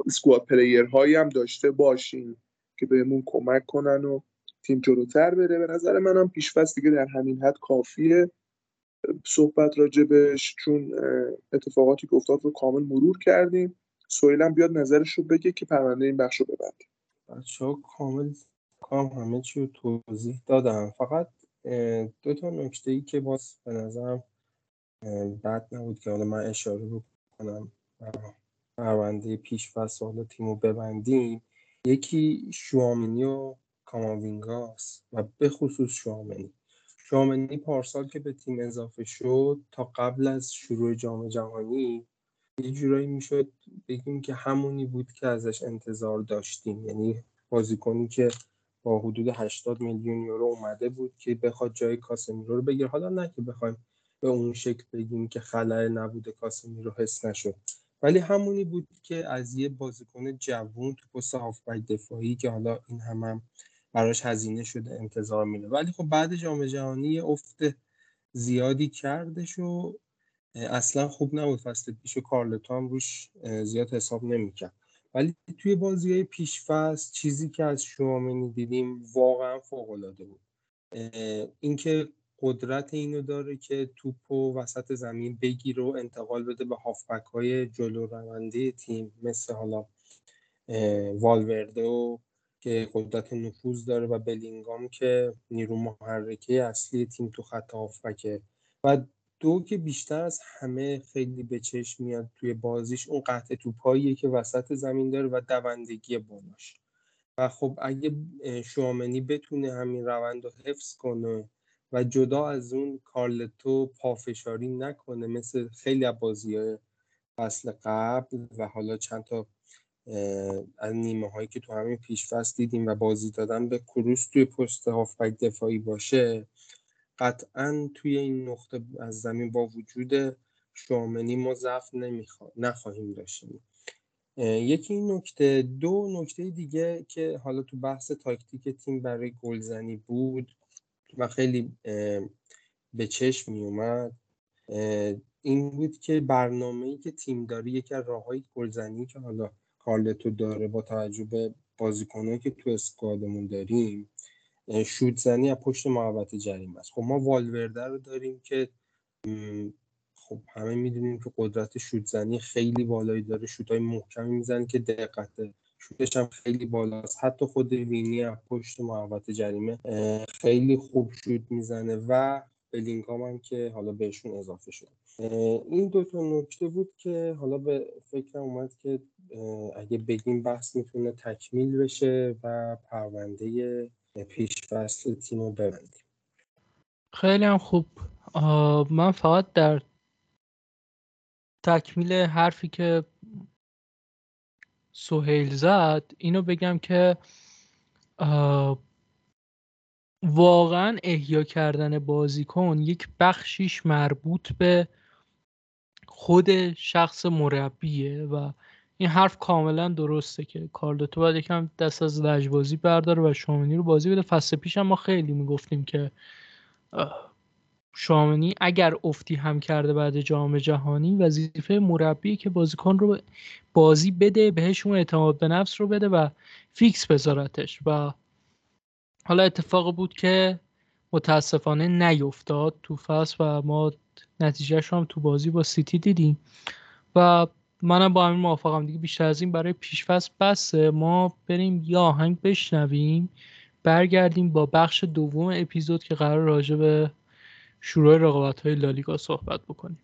Speaker 2: squad player هایی هم داشته باشیم که بهمون کمک کنن و تیم جلوتر بره. به نظر منم پیشفست دیگه در همین حد کافیه. صحبت راجبش چون اتفاقاتی که افتاد رو کامل مرور کردیم. سویلم بیاد نظرش رو بگه که پرونده این بخش رو ببنده.
Speaker 3: بچه کامل کام همه چی رو توضیح دادم فقط دو تا نکته ای که باز به نظرم بد نبود که حالا من اشاره بکنم پرونده پیش فصل حالا تیم رو ببندیم. یکی شوامنی و کاماوینگاس و به خصوص شوامنی شوامنی پارسال که به تیم اضافه شد تا قبل از شروع جام جهانی یه جورایی می‌شد بگیم که همونی بود که ازش انتظار داشتیم. یعنی بازیکنی که حدود 80 میلیون یورو اومده بود که بخواد جای کاسمیرو رو بگیره. حالا نه که بخوایم به اون شکل بگیم که خلای نبوده کاسمیرو حس نشد. ولی همونی بود که از یه بازیکن جوون تو پست هافبک دفاعی که حالا این هم, هم براش هزینه شده انتظار میره ولی خب بعد جام جهانی افت زیادی کردش و اصلا خوب نبود. فصل پیش و کارلتو روش زیاد حساب نمی‌کرد. ولی توی بازی های پیش فصل چیزی که از شوامنی دیدیم واقعا فوق العاده بود اینکه قدرت اینو داره که توپ و وسط زمین بگیره و انتقال بده به هافبک های جلو رونده تیم مثل حالا والورده و که قدرت نفوذ داره و بلینگام که نیرو محرکه اصلی تیم تو خط هافبکه. و دو که بیشتر از همه خیلی به چشم میاد توی بازیش اون قطع توپاییه که وسط زمین داره و دوندگی بالاش. و خب اگه شوامنی بتونه همین روند رو حفظ کنه و جدا از اون کارلتو پافشاری نکنه مثل خیلی از بازی فصل قبل و حالا چند تا از نیمه هایی که تو همین پیشفست دیدیم و بازی دادن به کروس توی پست هافبک دفاعی باشه قطعا توی این نقطه از زمین با وجود شامنی ما ضعف نخواهیم داشتیم. یکی این نکته دو نکته دیگه که حالا تو بحث تاکتیک تیم برای گلزنی بود و خیلی به چشم می اومد این بود که برنامه‌ای که تیم داره یکی از راههای گلزنی که حالا کارلتو داره با توجه به بازیکنایی که تو اسکوادمون داریم شوت زنی از پشت محوطه جریمه است. خب ما والورده رو داریم که خب همه می‌دونیم که قدرت شوت زنی خیلی بالایی داره. شوت های محکمی می‌زنه که دقت شوتش هم خیلی بالاست. حتی خود وینی از پشت محوطه جریمه خیلی خوب شوت می‌زنه و بلینگام هم که حالا بهشون اضافه شد این دو تا نکته بود که حالا به فکر اومد که اگه بگیم بحث می‌تونه تکمیل بشه و پرونده پیش فصل تیم رو ببندیم.
Speaker 1: خیلی هم خوب. من فقط در تکمیل حرفی که سهیل زد اینو بگم که واقعا احیا کردن بازیکن یک بخشیش مربوط به خود شخص مربیه و این حرف کاملا درسته که کاردوتو باید یکم دست از لجبازی برداره و شامنی رو بازی بده. فصل پیش هم ما خیلی می‌گفتیم که شوامنی اگر افتی هم کرده بعد جام جهانی وظیفه مربی که بازیکن رو بازی بده بهش اون اعتماد به نفس رو بده و فیکس بذارتش. و حالا اتفاق بود که متاسفانه نیفتاد تو فصل و ما نتیجهش هم تو بازی با سیتی دیدیم. و منم با همین موافقم دیگه بیشتر از این برای پیشفصل بسه. ما بریم یه آهنگ بشنویم برگردیم با بخش دوم اپیزود که قرار راجع به شروع رقابت های لالیگا صحبت بکنیم.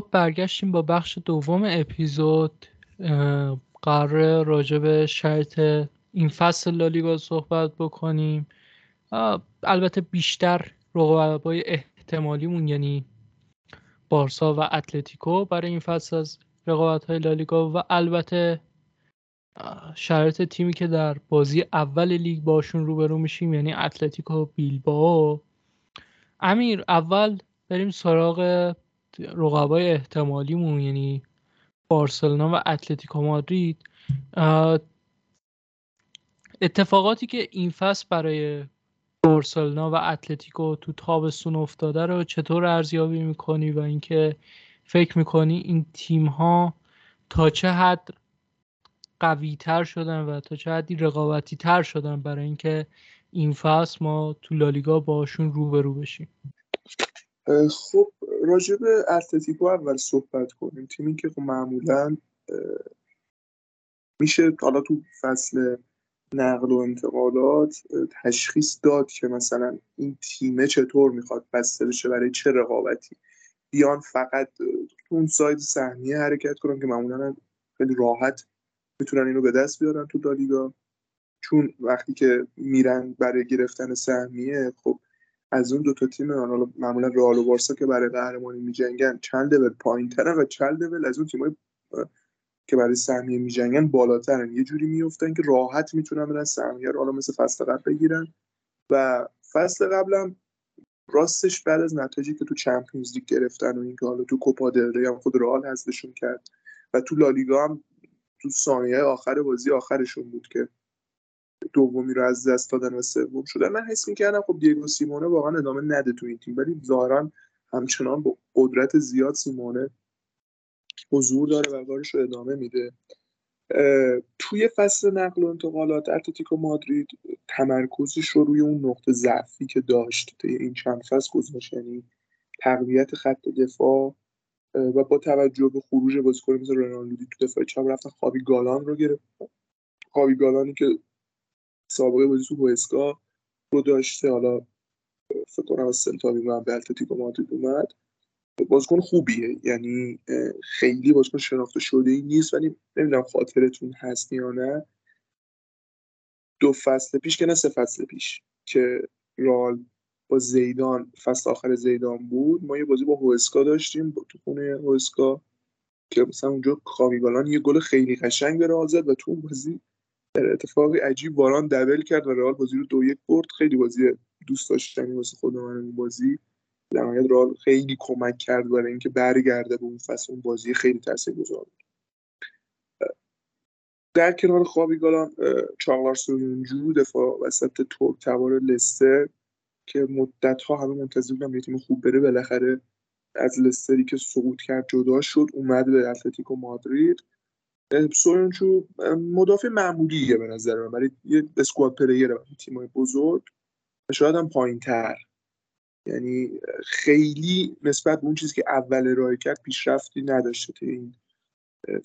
Speaker 1: خب برگشتیم با بخش دوم اپیزود قرار راجع به شرط این فصل لالیگا صحبت بکنیم. البته بیشتر رقبای احتمالیمون یعنی بارسا و اتلتیکو برای این فصل از رقابت های لالیگا و البته شرط تیمی که در بازی اول لیگ باشون روبرو میشیم یعنی اتلتیکو بیلباو امیر اول بریم سراغ رقبای احتمالیمون یعنی بارسلونا و اتلتیکو مادرید اتفاقاتی که این فصل برای بارسلونا و اتلتیکو تو تابستون افتاده رو چطور ارزیابی می‌کنی و اینکه فکر می‌کنی این تیم ها تا چه حد قوی تر شدن و تا چه حدی رقابتی تر شدن برای اینکه این فصل ما تو لالیگا باشون روبرو بشیم؟
Speaker 2: خب راجع به اتلتیکو اول صحبت کنیم. تیمی که خب معمولا میشه حالا تو فصل نقل و انتقالات تشخیص داد که مثلا این تیمه چطور می‌خواد بسته بشه برای چه رقابتی. بیان فقط اون ساید سهمیه حرکت کنن که معمولا خیلی راحت می‌تونن اینو به دست بیارن تو دالیگا چون وقتی که میرن برای گرفتن سهمیه خب از اون دو تا تیم حالا معمولا رئال و بارسا که برای قهرمانی میجنگن چند لول پایینترن و چند لول از اون تیمای که برای سهمیه میجنگن بالاترن. یه جوری میفتن که راحت می‌تونن برن سهمیه رو حالا مثل فصل قبل بگیرن و فصل قبلم راستش بعد از نتایجی که تو چمپیونز لیگ گرفتن و اینکه حالا تو کوپا دل هم خود رئال حذفشون کرد و تو لالیگا هم تو ثانیه آخر بازی آخرشون بود که دومی رو از دست دادن و سوم شدن. من حس می‌کردم خب دیگو سیمونه واقعا ادامه نده تو این تیم ولی ظاهرا همچنان با قدرت زیاد سیمونه حضور داره و کارش رو ادامه میده. توی فصل نقل و انتقالات اتلتیکو مادرید تمرکزش رو روی اون نقطه ضعفی که داشت طی این چند فصل گذاشت یعنی تقویت خط دفاع و با توجه به خروج بازیکن مثل رونالدو تو دفاع چپ رفتن خابی گالان رو گرفت. خابی گالانی که سابقه بازی تو هوسکا رو داشته. حالا فکر کنم از سلتا هم به اتلتیکو مادرید اومد. بازیکن خوبیه. یعنی خیلی بازیکن شناخته شده ای نیست ولی نمی‌دونم خاطرتون هست یا نه. دو فصل پیش که نه سه فصل پیش که رال با زیدان فصل آخر زیدان بود ما یه بازی با هوسکا داشتیم تو خونه هوسکا که مثلا اونجا کامیگالان یه گل خیلی قشنگ به زد و تو اون بازی در اتفاقی عجیب باران دبل کرد و رئال بازی رو دو یک برد. خیلی بازی دوست داشتنی واسه خود من این بازی. در نهایت رئال خیلی کمک کرد برای اینکه برگرده به اون فصل. اون بازی خیلی تاثیرگذار بود. در کنار خوابی گالان چاغلار سویونچو دفاع وسط ترک تبار لستر که مدت ها همه منتظر بودن یه تیم خوب بره. بالاخره از لستری که سقوط کرد جدا شد. اومد به اتلتیکو مادرید. سویونچو مدافع معمولیه به نظر من. برای یه squad player برای تیمای بزرگ شاید هم پایین تر یعنی خیلی نسبت به اون چیزی که اول ارائه کرد پیشرفتی نداشته تا این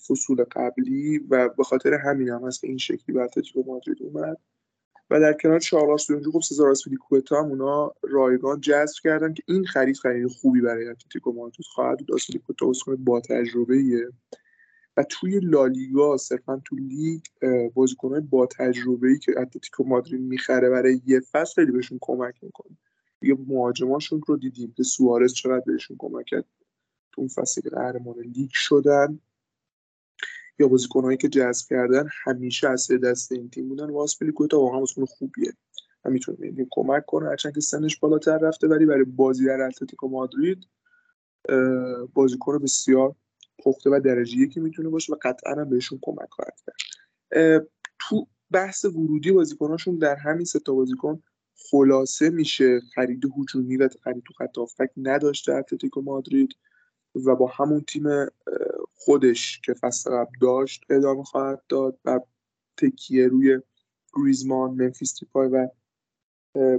Speaker 2: فصول قبلی و به خاطر همین هم هست که این شکلی به اتلتیکو مادرید اومد. و در کنار چاغلار سویونچو خب سزار کوتا هم اونا رایگان جذب کردن که این خرید خرید خوبی برای اتلتیکو مادرید خواهد بود. آسپیلیکوتا با تجربه و توی لالیگا صرفا تو لیگ بازیکنهای با تجربه ای که اتلتیکو مادرید می‌خره برای یه فصل خیلی بهشون کمک می‌کنه. یه مهاجماشون رو دیدیم که سوارز چقدر بهشون کمک کرد. تو اون فصلی که قهرمان لیگ شدن. یا بازیکنهایی که جذب کردن همیشه از دست این تیم بودن واس تا واقعا بازیکن خوبیه. و می‌تونه کمک کنه هرچند که سنش بالاتر رفته ولی برای بازی در اتلتیکو مادرید بازیکن بسیار پخته و درجه یکی می‌تونه باشه و قطعا هم بهشون کمک خواهد کرد. تو بحث ورودی بازیکناشون در همین سه تا بازیکن خلاصه میشه. خرید هجومی و خرید تو خط نداشته اتلتیکو مادرید و با همون تیم خودش که فصل قبل داشت ادامه خواهد داد و تکیه روی گریزمان منفیس تیپای و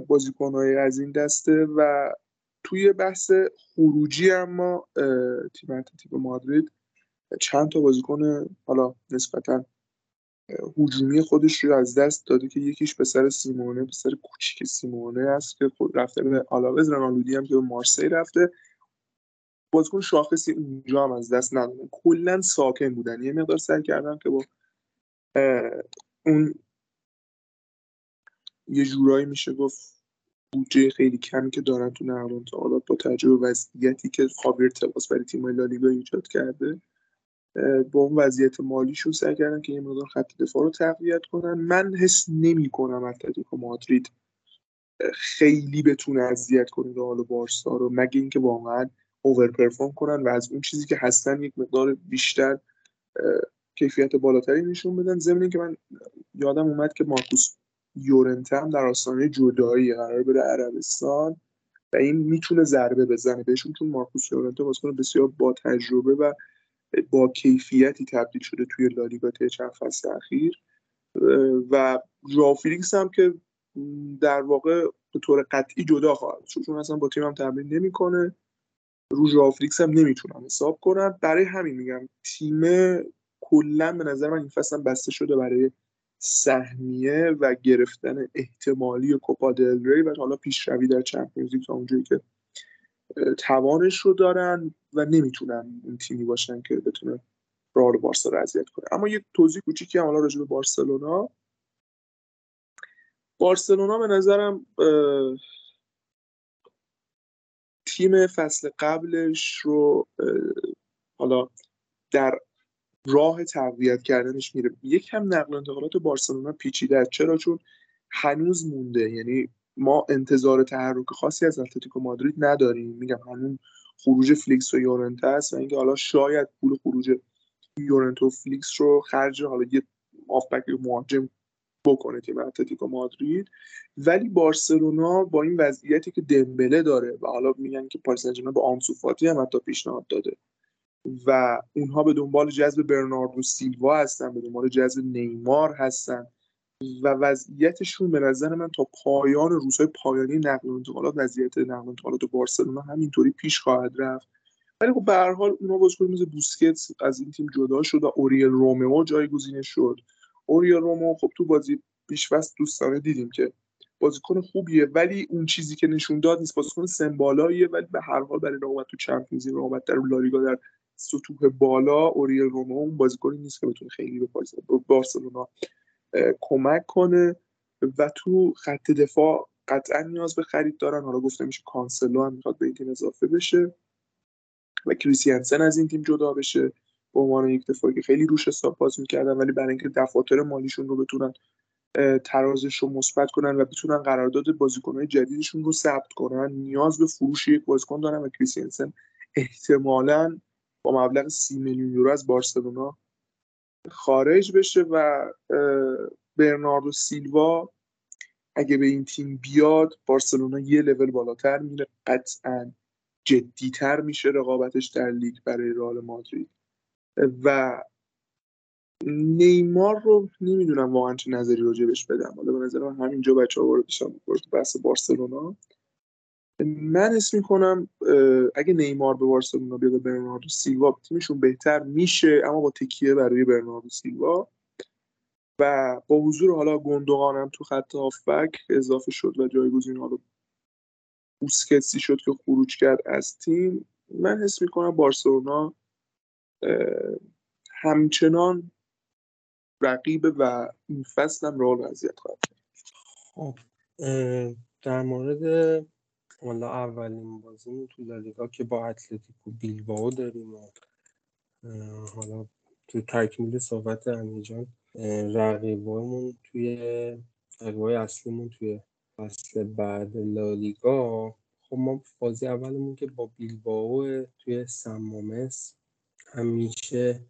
Speaker 2: بازیکنهای از این دسته و توی بحث خروجی اما تیم اتلتیکو مادرید چند تا بازیکن حالا نسبتا هجومی خودش رو از دست داده که یکیش به سر سیمونه به سر کوچیک سیمونه است که خود رفته به آلاوز رنالودی هم که به مارسی رفته. بازیکن شاخصی اونجا هم از دست ندادن کلا ساکن بودن. یه مقدار سعی کردن که با اون یه جورایی میشه گفت بودجه خیلی کمی که دارن تو نقل انتقالات با توجه به وضعیتی که خاویر تباس برای تیم لالیگا ایجاد کرده با اون وضعیت مالیشون سعی کردن که یه مقدار خط دفاع رو تقویت کنن. من حس نمی کنم اتلتیکو مادرید خیلی بتونه اذیت کنه رئال بارسا رو مگه اینکه واقعا اوور پرفورم کنن و از اون چیزی که هستن یک مقدار بیشتر کیفیت بالاتری نشون بدن. ضمن که من یادم اومد که مارکوس یورنته هم در آستانه جدایی قرار بره عربستان و این می‌تونه ضربه بزنه. بهشون چون مارکوس یورنته بازیکن بسیار با تجربه و با کیفیتی تبدیل شده توی لالیگا چند فصل اخیر. و ژائو هم که در واقع به طور قطعی جدا خواهد چون اصلا با تیمم تمرین نمی‌کنه. رو ژائو هم نمی‌تونم حساب کنم برای همین میگم تیم کلا به نظر من این فصل بسته شده برای سهمیه و گرفتن احتمالی کوپا دل ری و حالا پیشروی در چمپیونز لیگ تا اونجایی که توانش رو دارن و نمی‌تونن این تیمی باشن که بتونه رو بارسا رو اذیت کنه. اما یه توضیح کوچیکی هم حالا راجع به بارسلونا. بارسلونا به نظرم تیم فصل قبلش رو حالا در راه تقویت کردنش میره. یکم نقل انتقالات بارسلونا پیچیده چرا؟ چون هنوز مونده. یعنی ما انتظار تحرک خاصی از اتلتیکو مادرید نداریم. میگم همون خروج فلیکس و یورنته است و اینکه حالا شاید پول خروج یورنته و فلیکس رو خرج حالا یه هافبک مهاجم بکنه تیم اتلتیکو مادرید. ولی بارسلونا با این وضعیتی که دمبله داره و حالا میگن که پاریس با آنسو فاتی هم حتی پیشنهاد داده. و اونها به دنبال جذب برناردو سیلوا هستن به دنبال جذب نیمار هستن و وضعیتشون به نظر من تا پایان روزهای پایانی نقل و انتقالات وضعیت نقل و انتقالات بارسلونا همینطوری پیش خواهد رفت. ولی خب به هر حال اونا بازیکن مثل بوسکتس از این تیم جدا شد و اوریل رومئو جایگزین شد. اوریل رومئو خب تو بازی پیش دوستانه دیدیم که بازیکن خوبیه ولی اون چیزی که نشون داد نیست. بازیکن سمبالاییه ولی به هر حال برای رقابت تو Champions League رقابت در لالیگا در سطوح بالا اوریل رومئو اون بازیکنی نیست که بتونه خیلی به بارسلونا کمک کنه و تو خط دفاع قطعا نیاز به خرید دارن. حالا گفته میشه کانسلو هم می‌خواد به این تیم اضافه بشه و کریسیانسن از این تیم جدا بشه به عنوان یک دفاعی که خیلی روش حساب باز می‌کردن ولی برای اینکه دفاتر مالیشون رو بتونن ترازش رو مثبت کنن و بتونن قرارداد بازیکنهای جدیدشون رو ثبت کنن نیاز به فروش یک بازیکن دارن و کریسیانسن احتمالا مبلغ سی میلیون یورو از بارسلونا خارج بشه و برناردو سیلوا اگه به این تیم بیاد بارسلونا یه لول بالاتر میره. قطعا جدیتر میشه رقابتش در لیگ برای رئال مادرید. و نیمار رو نمی‌دونم واقعا چه نظری راجبش بدم. حالا به نظر من همینجا بچه ها بشم بحث بارسلونا. من اسم می‌کنم اگه نیمار به بارسلونا بیاد برناردو سیلوا تیمشون بهتر میشه اما با تکیه برای برناردو سیلوا. و با حضور حالا گندوغانم تو خط هافبک اضافه شد و جایگزین حالا بوسکتسی شد که خروج کرد از تیم. من حس می‌کنم بارسلونا همچنان رقیب و این فصل هم رئال وضعیت
Speaker 3: خب در مورد حالا اولین بازی تو لالیگا که با اتلتیکو بیلبائو داریم و حالا تو تکمیل صحبت امیجان رقیبامون توی رقیبای اصلیمون توی فصل بعد لالیگا. خب ما بازی اولمون که با بیلباو توی سمامس همیشه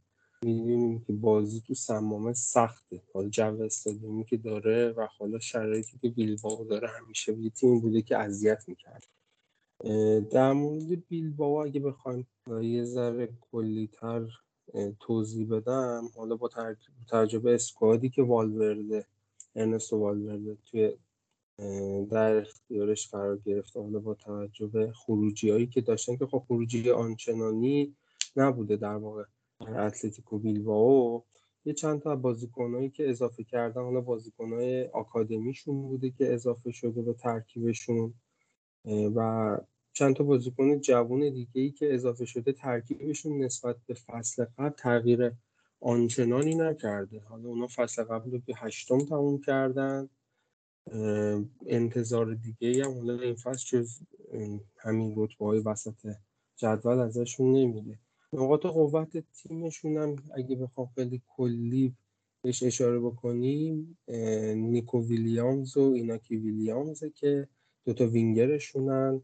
Speaker 3: می‌دونیم که بازی تو سمامه سخته. حالا جو استادیومی که داره و حالا شرایطی که بیلباو داره همیشه یه تیم بوده که اذیت می‌کرد. در مورد بیلباو اگه بخوایم یه ذره کلیتر توضیح بدم حالا با تجربه اسکوادی که والورده ارنستو والورده توی در اختیارش قرار گرفته حالا با توجه به خروجی هایی که داشتن که خب خروجی آنچنانی نبوده در واقع. اتلتیکو بیلبائو یه چند تا بازیکنایی که اضافه کردن حالا بازیکنای آکادمیشون بوده که اضافه شده به ترکیبشون و چند تا بازیکن جوون دیگه ای که اضافه شده ترکیبشون نسبت به فصل قبل تغییر آنچنانی نکرده. حالا اونا فصل قبل رو به هشتم تموم کردن. انتظار دیگه هم حالا این فصل جز همین رتبه های وسط جدول ازشون نمیده. نقاط قوت تیمشون هم اگه بخوام خیلی کلی بهش اشاره بکنیم نیکو ویلیامز و ایناکی ویلیامز که دوتا وینگرشونن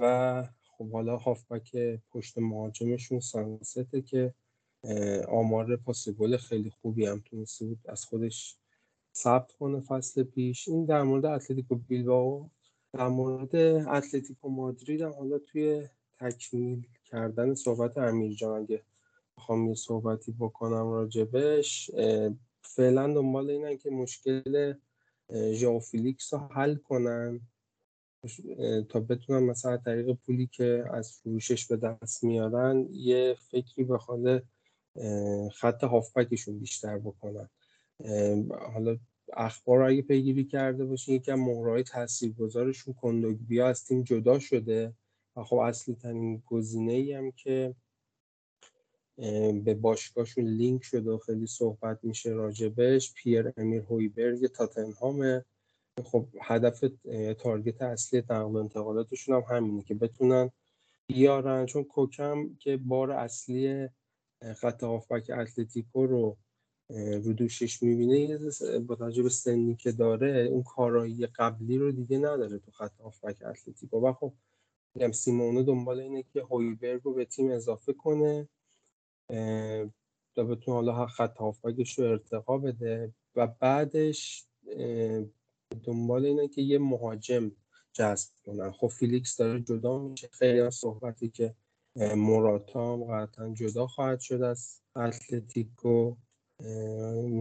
Speaker 3: و خب حالا هافبک پشت مهاجمشون سانسته که آمار پاس گل خیلی خوبی هم تونسته بود از خودش ثبت کنه فصل پیش. این در مورد اتلتیکو بیلبائو در مورد اتلتیکو مادرید هم حالا توی تکمیل کردن صحبت امیر جان اگه بخوام یه صحبتی بکنم راجبش فعلا دنبال اینن که مشکل ژاو فیلیکس رو حل کنن. تا بتونن مثلا طریق پولی که از فروشش به دست میارن یه فکری به حال خط هافبکشون بیشتر بکنن. حالا اخبار رو اگه پیگیری کرده باشین یکم مهرهای تاثیرگذارشون کندوگبیا از تیم جدا شده. و خب اصلی ترین گزینه ای هم که به باشگاهشون لینک شده و خیلی صحبت میشه راجبش پیر امیر هویبرگ تاتنهامه خب هدف تارگت اصلی نقل انتقالاتشون هم همینه که بتونن بیارن چون کوکم که بار اصلی خط هافبک اتلتیکو رو رو دوشش می‌بینه با توجه به سنی که داره اون کارایی قبلی رو دیگه نداره تو خط هافبک اتلتیکو. و خب میگم سیمونه دنبال اینه که هویبرگ رو به تیم اضافه کنه تا بتونه حالا خط هافبکش رو ارتقا بده. و بعدش دنبال اینه که یه مهاجم جذب کنن. خب فیلیکس داره جدا میشه. خیلی از صحبتی که موراتام قطعا جدا خواهد شد از اتلتیکو.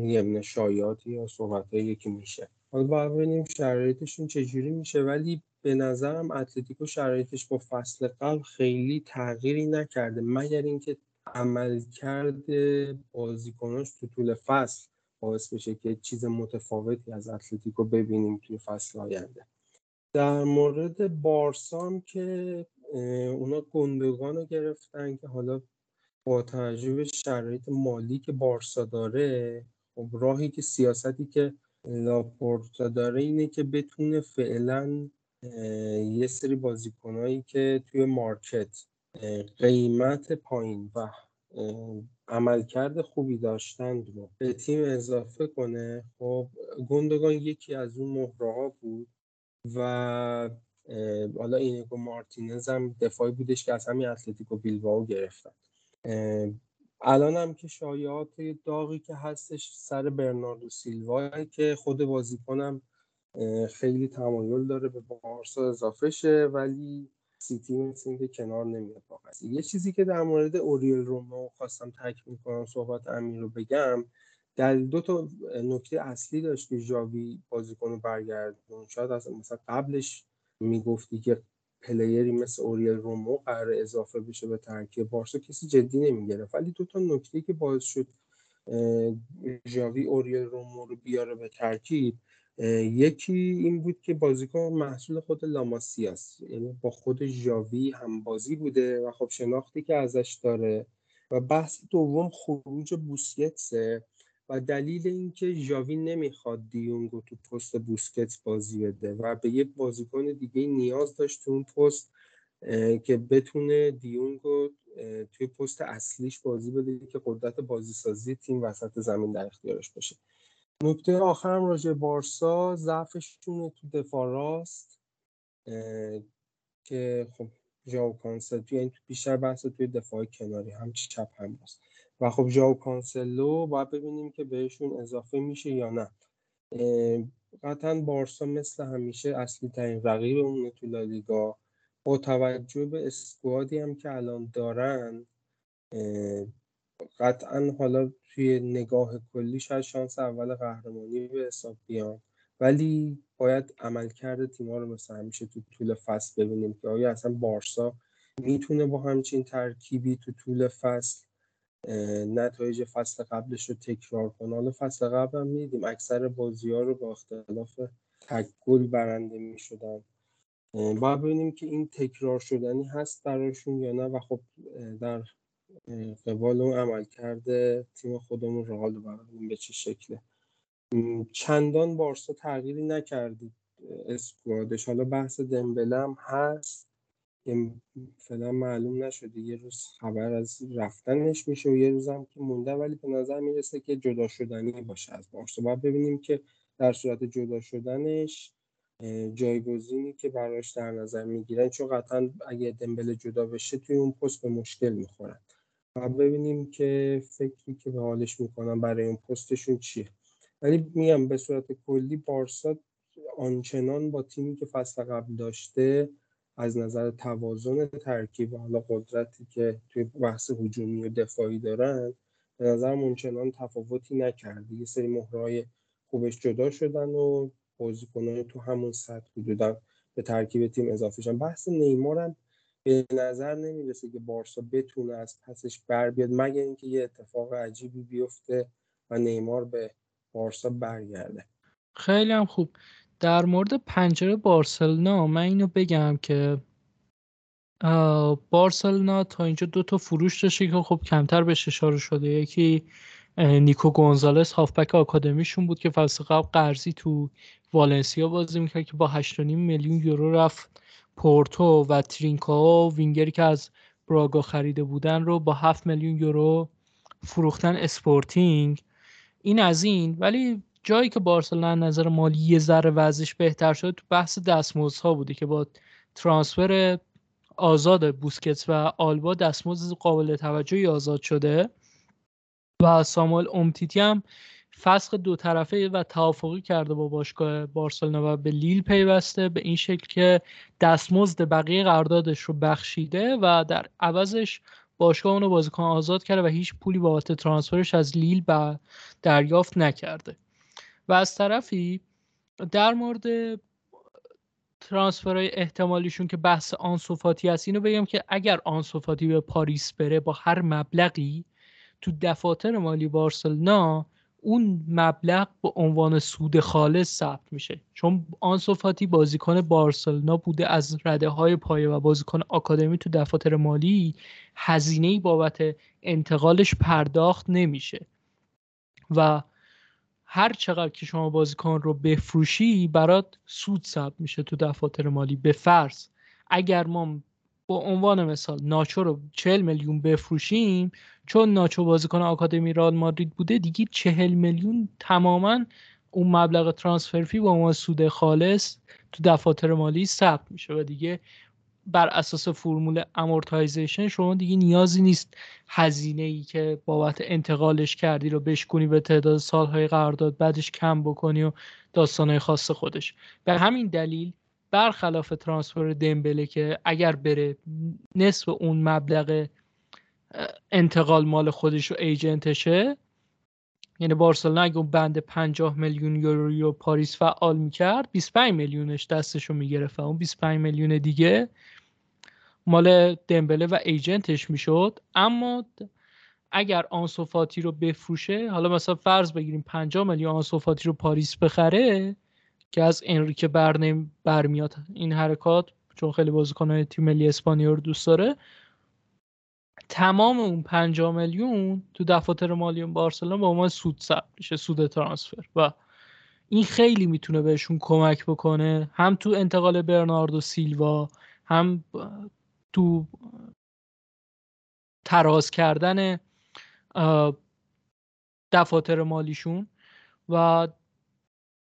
Speaker 3: یه شایعاتی یا صحبت که میشه. حالا باید ببینیم شرایطشون چجوری میشه. ولی به نظرم اتلتیکو شرایطش با فصل قبل خیلی تغییری نکرده مگر اینکه عملکرد بازیکناش تو طول فصل باعث بشه که چیز متفاوتی از اتلتیکو ببینیم توی فصل آینده. در مورد بارسام که اونا گندگان رو گرفتن که حالا با توجه به شرایط مالی که بارسا داره خب راهی که سیاستی که لاپورتا داره اینه که بتونه فعلا یه سری بازیکنایی که توی مارکت قیمت پایین و عملکرد خوبی داشتند رو به تیم اضافه کنه خب گندگان یکی از اون مهره بود و حالا اینگو مارتینز هم دفاعی بودش که از همین اتلتیکو بیلباو گرفتن. الان هم که شایعات داغی که هستش سر برناردو سیلوا که خود بازیکنم خیلی تمایل داره به بارسا اضافه شه ولی سیتی مثل که کنار نمیاد با یه چیزی که در مورد اوریل رومئو خواستم تکمیل کنم صحبت امیر رو بگم. در دو تا نکته اصلی داشت که ژاوی بازیکن رو برگردون. شاید از مثلا قبلش می‌گفتی که player ی مثل اوریل رومئو قرار اضافه بشه به ترکیب بارسا کسی جدی نمی‌گرفت. ولی دو تا نکته که باعث شد ژاوی اوریل رومئو رو بیاره به ترکیب یکی این بود که بازیکن محصول خود لاماسیاس یعنی با خود ژاوی هم بازی بوده و خب شناختی که ازش داره و بحث دوم خروج بوسکتسه و دلیل اینکه ژاوی نمی‌خواد دیونگو تو پست بوسکتس بازی بده و به یک بازیکن دیگه نیاز داشت تو اون پست که بتونه دیونگو توی پست اصلیش بازی بده که قدرت بازی سازی تیم وسط زمین در اختیارش باشه. نکته آخرم راجع بارسا ضعفشونه تو دفاع راست که خب ژاو کانسل توی یعنی بیشتر بحث توی دفاع کناری هم چپ هم راست. و خب ژاو کانسلو باید ببینیم که بهشون اضافه میشه یا نه. قطعا بارسا مثل همیشه اصلی ترین رقیب تو لالیگا با توجه به اسکوادی هم که الان دارن قطعا حالا توی نگاه کلی شاید شانس اول قهرمانی به حساب بیان ولی باید عملکرد تیم‌ها رو مثل همیشه تو طول فصل ببینیم که آیا اصلا بارسا می‌تونه با همچین ترکیبی تو طول فصل نتایج فصل قبلش رو تکرار کنه؟ حالا فصل قبل هم میدیم. اکثر بازی ها رو با اختلاف تک گل برنده می‌شدن. باید ببینیم که این تکرار شدنی هست براشون یا نه و خب در قبال اون عمل کرده تیم خودمون رئال رو به چه شکله. چندان بارسا تغییری نکردید اسکوادش. حالا بحث دمبله هم هست. که فعلا معلوم نشده. یه روز خبر از رفتنش میشه و یه روز هم که مونده ولی به نظر می‌رسه که جدا شدنی باشه از بارسا. باید ببینیم که در صورت جدا شدنش جایگزینی که براش در نظر می‌گیرن چون قطعا اگه دمبله جدا بشه توی اون پست به مشکل می‌خورن. و ببینیم که فکری که به حالش می‌کنن برای اون پستشون چیه. ولی میگم به صورت کلی بارسا آنچنان با تیمی که فصل قبل داشته از نظر توازن ترکیب و حالا قدرتی که توی بحث هجومی و دفاعی دارن به نظر منچنان تفاوتی نکرده. یه سری مهرهای خوبش جدا شدن و بازیکنان تو همون سطح حدودا به ترکیب تیم اضافه شدن. بحث نیمار هم به نظر نمی‌رسه که بارسا بتونه از پسش بر بیاد مگر اینکه یه اتفاق عجیبی بیفته و نیمار به بارسا برگرده.
Speaker 1: خیلی هم خوب. در مورد پنجره بارسلونا من اینو بگم که بارسلونا تا اینجا دو تا فروش داشته که خب کمتر بهش اشاره شده. یکی نیکو گونزالس هافبک آکادمیشون بود که فصل قبل قرضی تو والنسیا بازی می‌کرد که با 8.5 میلیون یورو رفت. پورتو و ترینکا وینگری که از براگا خریده بودن رو با 7 میلیون یورو فروختن اسپورتینگ. این از این. ولی جایی که بارسلونا نظر مالی یه ذره وضعش بهتر شد تو بحث دستمزدها بوده که با transfer آزاد بوسکتس و آلبا دستمزد قابل توجهی آزاد شده و ساموئل اومتیتی هم فسخ دو طرفه و توافقی کرده با باشگاه بارسلونا و به لیل پیوسته به این شکل که دستمزد بقیه قراردادش رو بخشیده و در عوضش باشگاه اونو بازیکن آزاد کرده و هیچ پولی بابت ترانسفرش از لیل به دریافت نکرده. و از طرفی در مورد ترانسفرهای احتمالیشون که بحث آنسوفاتی هست اینو بگم که اگر آنسوفاتی به پاریس بره با هر مبلغی تو دفاتر مالی بارسلونا اون مبلغ به عنوان سود خالص ثبت میشه. چون آنسوفاتی بازیکن بارسلونا بوده از رده های پایه و بازیکن آکادمی تو دفاتر مالی هزینه بابت انتقالش پرداخت نمیشه. و هر چقدر که شما بازیکن رو بفروشی برات سود ثبت میشه تو دفاتر مالی به فرض اگر ما با عنوان مثال ناچو رو 40 میلیون بفروشیم چون ناچو بازیکن آکادمی رال مادرید بوده دیگه 40 میلیون تماما اون مبلغ ترانسفر فی با عنوان سود خالص تو دفاتر مالی ثبت میشه و دیگه بر اساس فرمول amortization شما دیگه نیازی نیست هزینه ای که بابت انتقالش کردی رو بشکنی به تعداد سالهای قرارداد بعدش کم بکنی و داستانهای خاص خودش. به همین دلیل برخلاف transfer دمبله که اگر بره نصف اون مبلغ انتقال مال خودش و agent شه یعنی بارسلونا اگه اون بند 50 میلیون یورو رو پاریس فعال می‌کرد 25 میلیونش دستش رو می‌گرفت و اون 25 میلیون دیگه مال دمبله و ایجنتش می‌شد. اما اگر آنسوفاتی رو بفروشه حالا مثلا فرض بگیریم 50 میلیون آنسوفاتی رو پاریس بخره که از انریکه برنیم برمیاد این حرکات چون خیلی بازیکنهای تیم ملی اسپانیا رو دوست داره. تمام اون 50 میلیون تو دفاتر مالی بارسلونا با عنوان سود ثبت میشه سود ترانسفر. و این خیلی می‌تونه بهشون کمک بکنه. هم تو انتقال برناردو سیلوا هم تو تراز کردن دفاتر مالیشون. و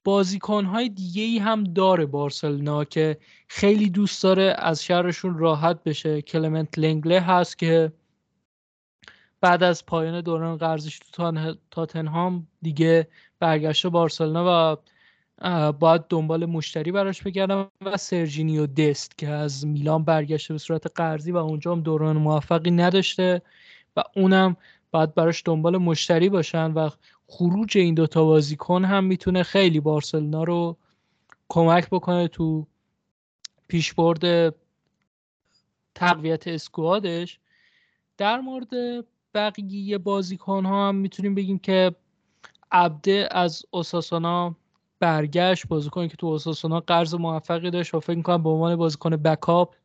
Speaker 1: بازیکنهای دیگه ای هم داره بارسلونا که خیلی دوست داره از شهرشون راحت بشه. کلمنت لنگله هست که بعد از پایان دوران قرضش تو تاتنهام دیگه برگشته بارسلونا و باید دنبال مشتری براش بگردم و سرجینیو دست که از میلان برگشته به صورت قرضی و اونجا هم دوران موفقی نداشته و اونم باید براش دنبال مشتری باشن و خروج این دوتا بازیکن هم می‌تونه خیلی بارسلونا رو کمک بکنه تو پیشبرد تقویت اسکوادش. در مورد بقیه بازیکن ها هم می‌تونیم بگیم که عبده از اوساسونا برگشت. بازیکنی که تو اوساسونا قرض موفقی داشت و فکر می‌کنم به عنوان بازیکن بکاپ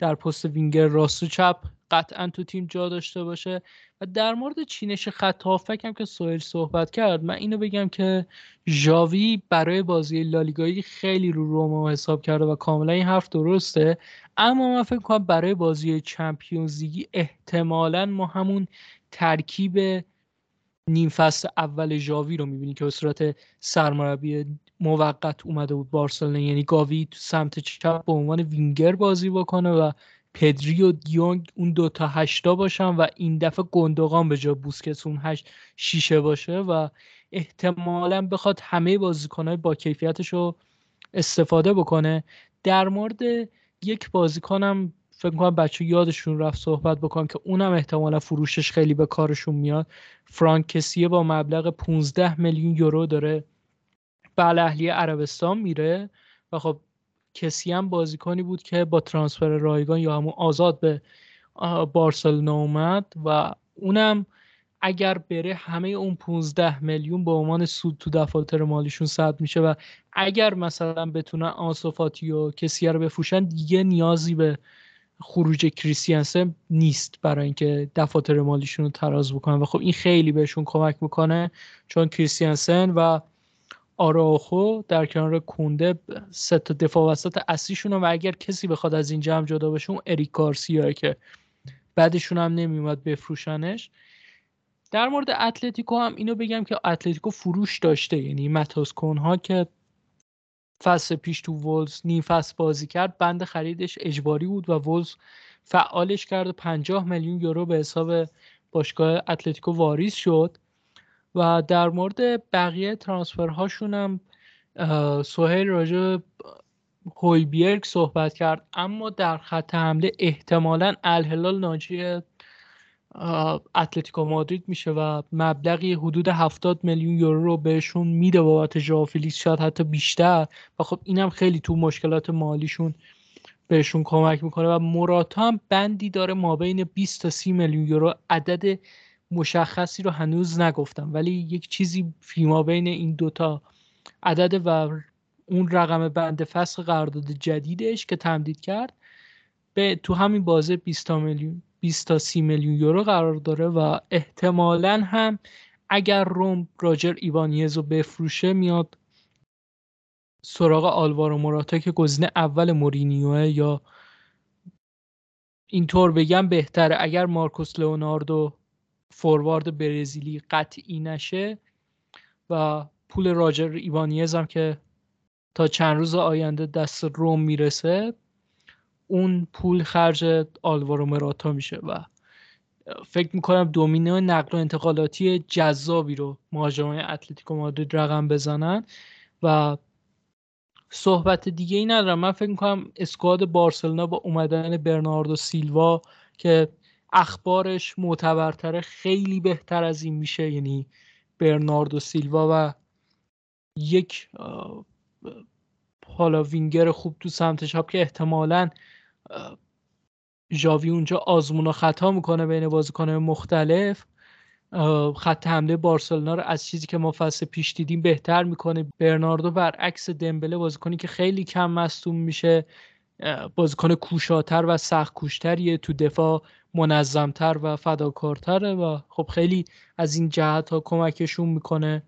Speaker 1: در پست وینگر راست و چپ قطعا تو تیم جا داشته باشه. و در مورد چینش خط هافک هم که سوهل صحبت کرد من اینو بگم که ژاوی برای بازی لالیگایی خیلی رو روما حساب کرده و کاملا این حرف درسته. اما من فکر کنم برای بازی چمپیونز لیگی احتمالا ما همون ترکیب نیم فصل اول ژاوی رو می‌بینی که به صورت سرمربی موقت اومده بود بارسلونا. یعنی گاوی تو سمت چپ به عنوان وینگر بازی بکنه و پدری و دیونگ اون دوتا هشتا باشن و این دفعه گندگان به جا بوسکتس اون هشت شیشه باشه و احتمالا بخواد همه بازیکنهای با کیفیتش رو استفاده بکنه. در مورد یک بازیکنم فکر کنم بچه یادشون رفت صحبت بکنم که اونم احتمالا فروشش خیلی به کارشون میاد. فرانک کسیه با مبلغ 15 میلیون یورو داره به اهلی عربستان میره و خب کسی هم بازیکنی بود که با ترانسفر رایگان یا همون آزاد به بارسلونا اومد و اونم اگر بره همه اون 15 میلیون به عنوان سود تو دفاتر مالیشون ثبت میشه و اگر مثلا بتونن آنسوفاتی و کسی رو بفروشن دیگه نیازی به خروج کریستیانسن نیست برای اینکه دفاتر مالیشون رو تراز بکنن. و خب این خیلی بهشون کمک می‌کنه چون کریستیانسن و آراخو در کنار کونده سه تا دفاع وسط اصلیشون و اگر کسی بخواد از این جمع جدا بشه اون اریک گارسیا که بعدشون هم نمیومد بفروشنش. در مورد اتلتیکو هم اینو بگم که اتلتیکو فروش داشته یعنی متاس ها که فصل پیش تو ولز نیم فصل بازی کرد بند خریدش اجباری بود و ولز فعالش کرد و 50 میلیون یورو به حساب باشگاه اتلتیکو واریز شد. و در مورد بقیه ترانسفرهاشون هم سوهیل راجع هویبیرگ صحبت کرد اما در خط حمله احتمالا الهلال ناجی اتلتیکو مادرید میشه و مبلغی حدود 70 میلیون یورو رو بهشون میده بابت ژاوفیلیکس شاید حتی بیشتر. و خب اینم خیلی تو مشکلات مالیشون بهشون کمک می‌کنه. و موراتا هم بندی داره ما بین 20 تا 30 میلیون یورو عدد مشخصی رو هنوز نگفتم. ولی یک چیزی فیما بین این دوتا عدد و اون رقم بند فصل قرارداد جدیدش که تمدید کرد به تو همین بازه 20 میلیون 20 تا 30 میلیون یورو قرار داره و احتمالا هم اگر روم راجر ایوانیز رو بفروشه میاد سراغ آلوارو موراتا که گزینه اول مورینیوه یا اینطور بگم بهتره. اگر مارکوس لئوناردو فوروارد برزیلی قطعی نشه و پول راجر ایوانیز هم که تا چند روز آینده دست روم می‌رسه اون پول خرج آلوارو مراتا میشه و فکر می‌کنم دومینو نقل و انتقالاتی جذابی رو مهاجمای اتلتیکو مادرید رقم بزنن و صحبت دیگه ای ندارم. من فکر می‌کنم اسکواد بارسلونا با اومدن برناردو سیلوا که اخبارش معتبرتره خیلی بهتر از این میشه. یعنی برناردو سیلوا و یک حالا وینگر خوب تو سمت چپ که احتمالا ژاوی اونجا آزمون و خطا می‌کنه بین بازیکنان مختلف. خط حمله بارسلونا رو از چیزی که ما فصل پیش دیدیم بهتر می‌کنه. برناردو برعکس دمبله بازیکنی که خیلی کم مصدوم میشه. بازیکن کوشاتر و سخت کوشتریه تو دفاع منظمتر و فداکارتره و خب خیلی از این جهت ها کمکشون می‌کنه.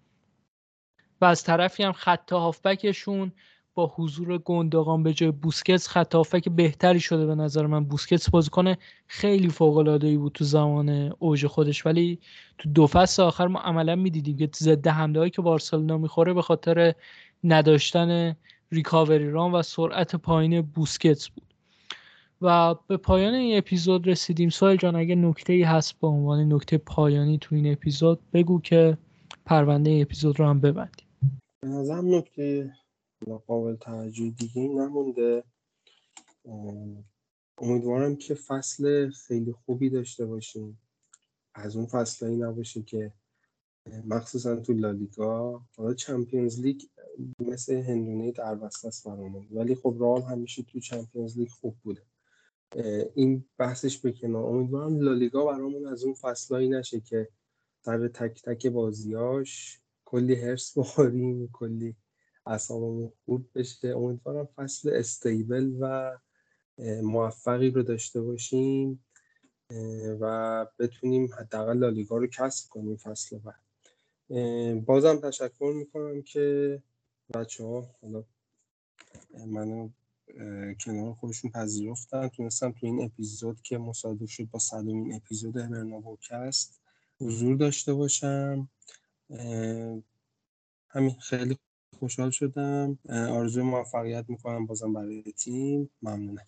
Speaker 1: و از طرفی هم خط هافبکشون. با حضور گندگان به جای بوسکتس خط که بهتری شده به نظر من. بوسکتس بازیکن خیلی فوق العاده ای بود تو زمان اوج خودش. ولی تو دو فصل آخر ما عملا می‌دیدیم که ضد حمله هایی که بارسلونا می‌خوره به خاطر نداشتن ریکاوری ران و سرعت پایین بوسکتس بود. و به پایان این اپیزود رسیدیم. سوال جان اگه نکته ای هست به عنوان نکته پایانی تو این اپیزود بگو که پرونده اپیزود رو هم ببندیم.
Speaker 3: به نظرم نکته قابل توجه دیگه نمونده. امیدوارم که فصل خیلی خوبی داشته باشیم. از اون فصلایی نباشه که مخصوصا تو لالیگا. حالا چمپیونز لیگ مثل هندونه در وسط است برامون. ولی خب رئال همیشه تو چمپیونز لیگ خوب بوده. این بحثش به امیدوارم لالیگا برامون از اون فصلایی نشه که سر تک تک بازیاش کلی هرس بخوریم کلی اصابمون خورد بشه امیدوارم فصل استیبل و موفقی رو داشته باشیم و بتونیم حداقل لالیگا رو کسب کنیم فصل بعد. بازم تشکر می‌کنم که بچه ها حالا منو کنار خودشون پذیرفتن. تونستم تو این اپیزود که مصادف شد با صدومین اپیزود برنابوکست حضور داشته باشم. همین خیلی خوشحال شدم. آرزوی موفقیت می‌کنم بازم برای تیم. ممنونم.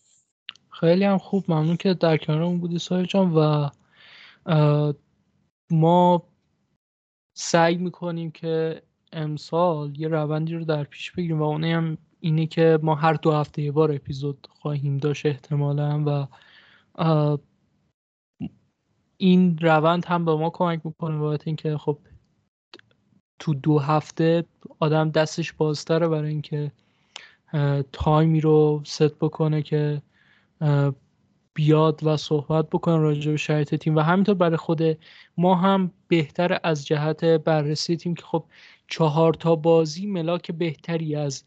Speaker 1: خیلی هم خوب. ممنون که در کنارمون بودی سایه جان و ما سعی می‌کنیم که امسال یه روندی رو در پیش بگیریم و اونه هم اینه که ما هر دو هفته یه بار اپیزود خواهیم داشت احتمالا و این روند هم به ما کمک می‌کنه بابت اینکه خب تو دو هفته آدم دستش بازتره برای اینکه تایمی رو ست بکنه که بیاد و صحبت بکنه راجع به شرایط تیم. و همینطور برای خود ما هم بهتر از جهت بررسی تیم که خب چهار تا بازی ملاک بهتری از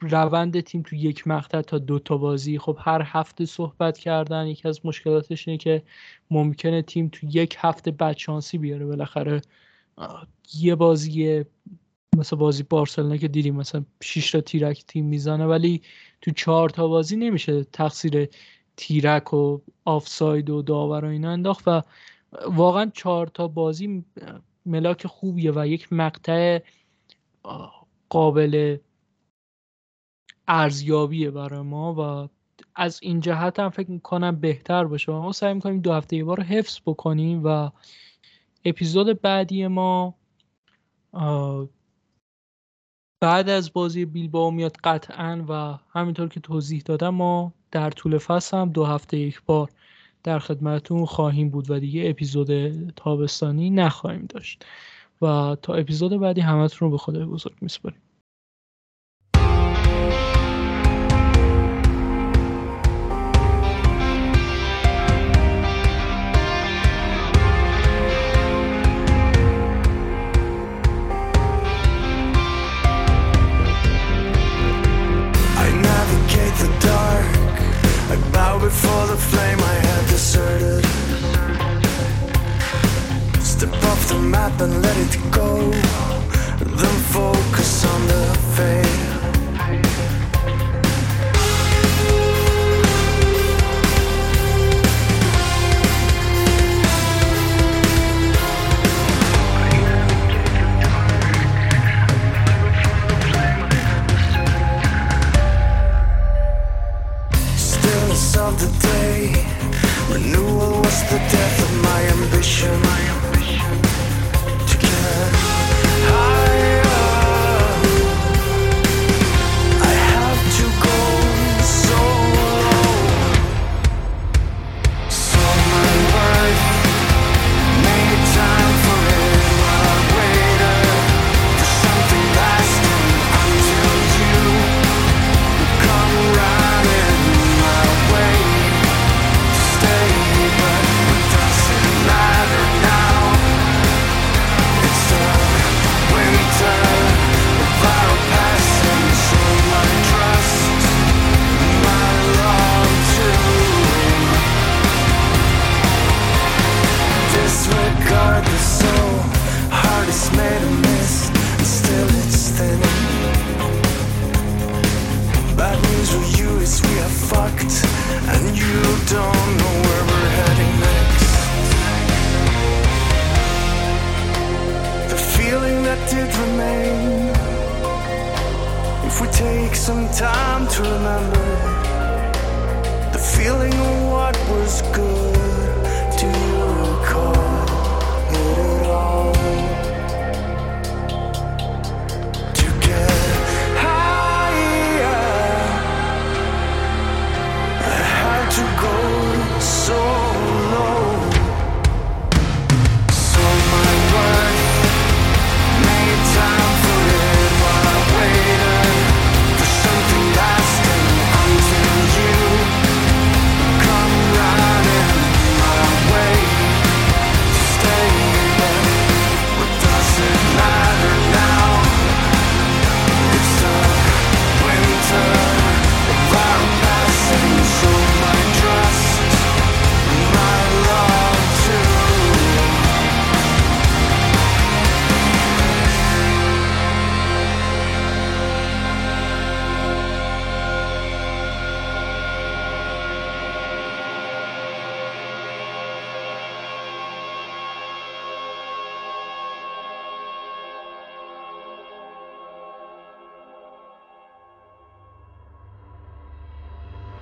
Speaker 1: روند تیم تو یک مقطع تا دو تا بازی. خب هر هفته صحبت کردن یکی از مشکلاتش اینه که ممکنه تیم تو یک هفته بدشانسی بیاره بالاخره. یه بازی مثل بازی بارسلونا که دیدیم مثلا 6 تا تیرک تیم می‌زنه ولی تو چهار تا بازی نمیشه تقصیر تیرک و آفساید و داور و اینا انداخت. و واقعا چهار تا بازی ملاک خوبیه و یک مقطع قابل ارزیابیه برای ما و از این جهت هم فکر می‌کنم بهتر باشه. ما سعی می‌کنیم دو هفته یه بار حفظ بکنیم و اپیزود بعدی ما بعد از بازی بیلباو میاد قطعا و همینطور که توضیح دادم ما در طول فصل هم دو هفته یک بار در خدمتون خواهیم بود و دیگه اپیزود تابستانی نخواهیم داشت. و تا اپیزود بعدی همتون رو به خدای بزرگ میسپاریم. Before the flame I had deserted. Step off the map and let it go. Then focus on the fate the death of my ambition. To get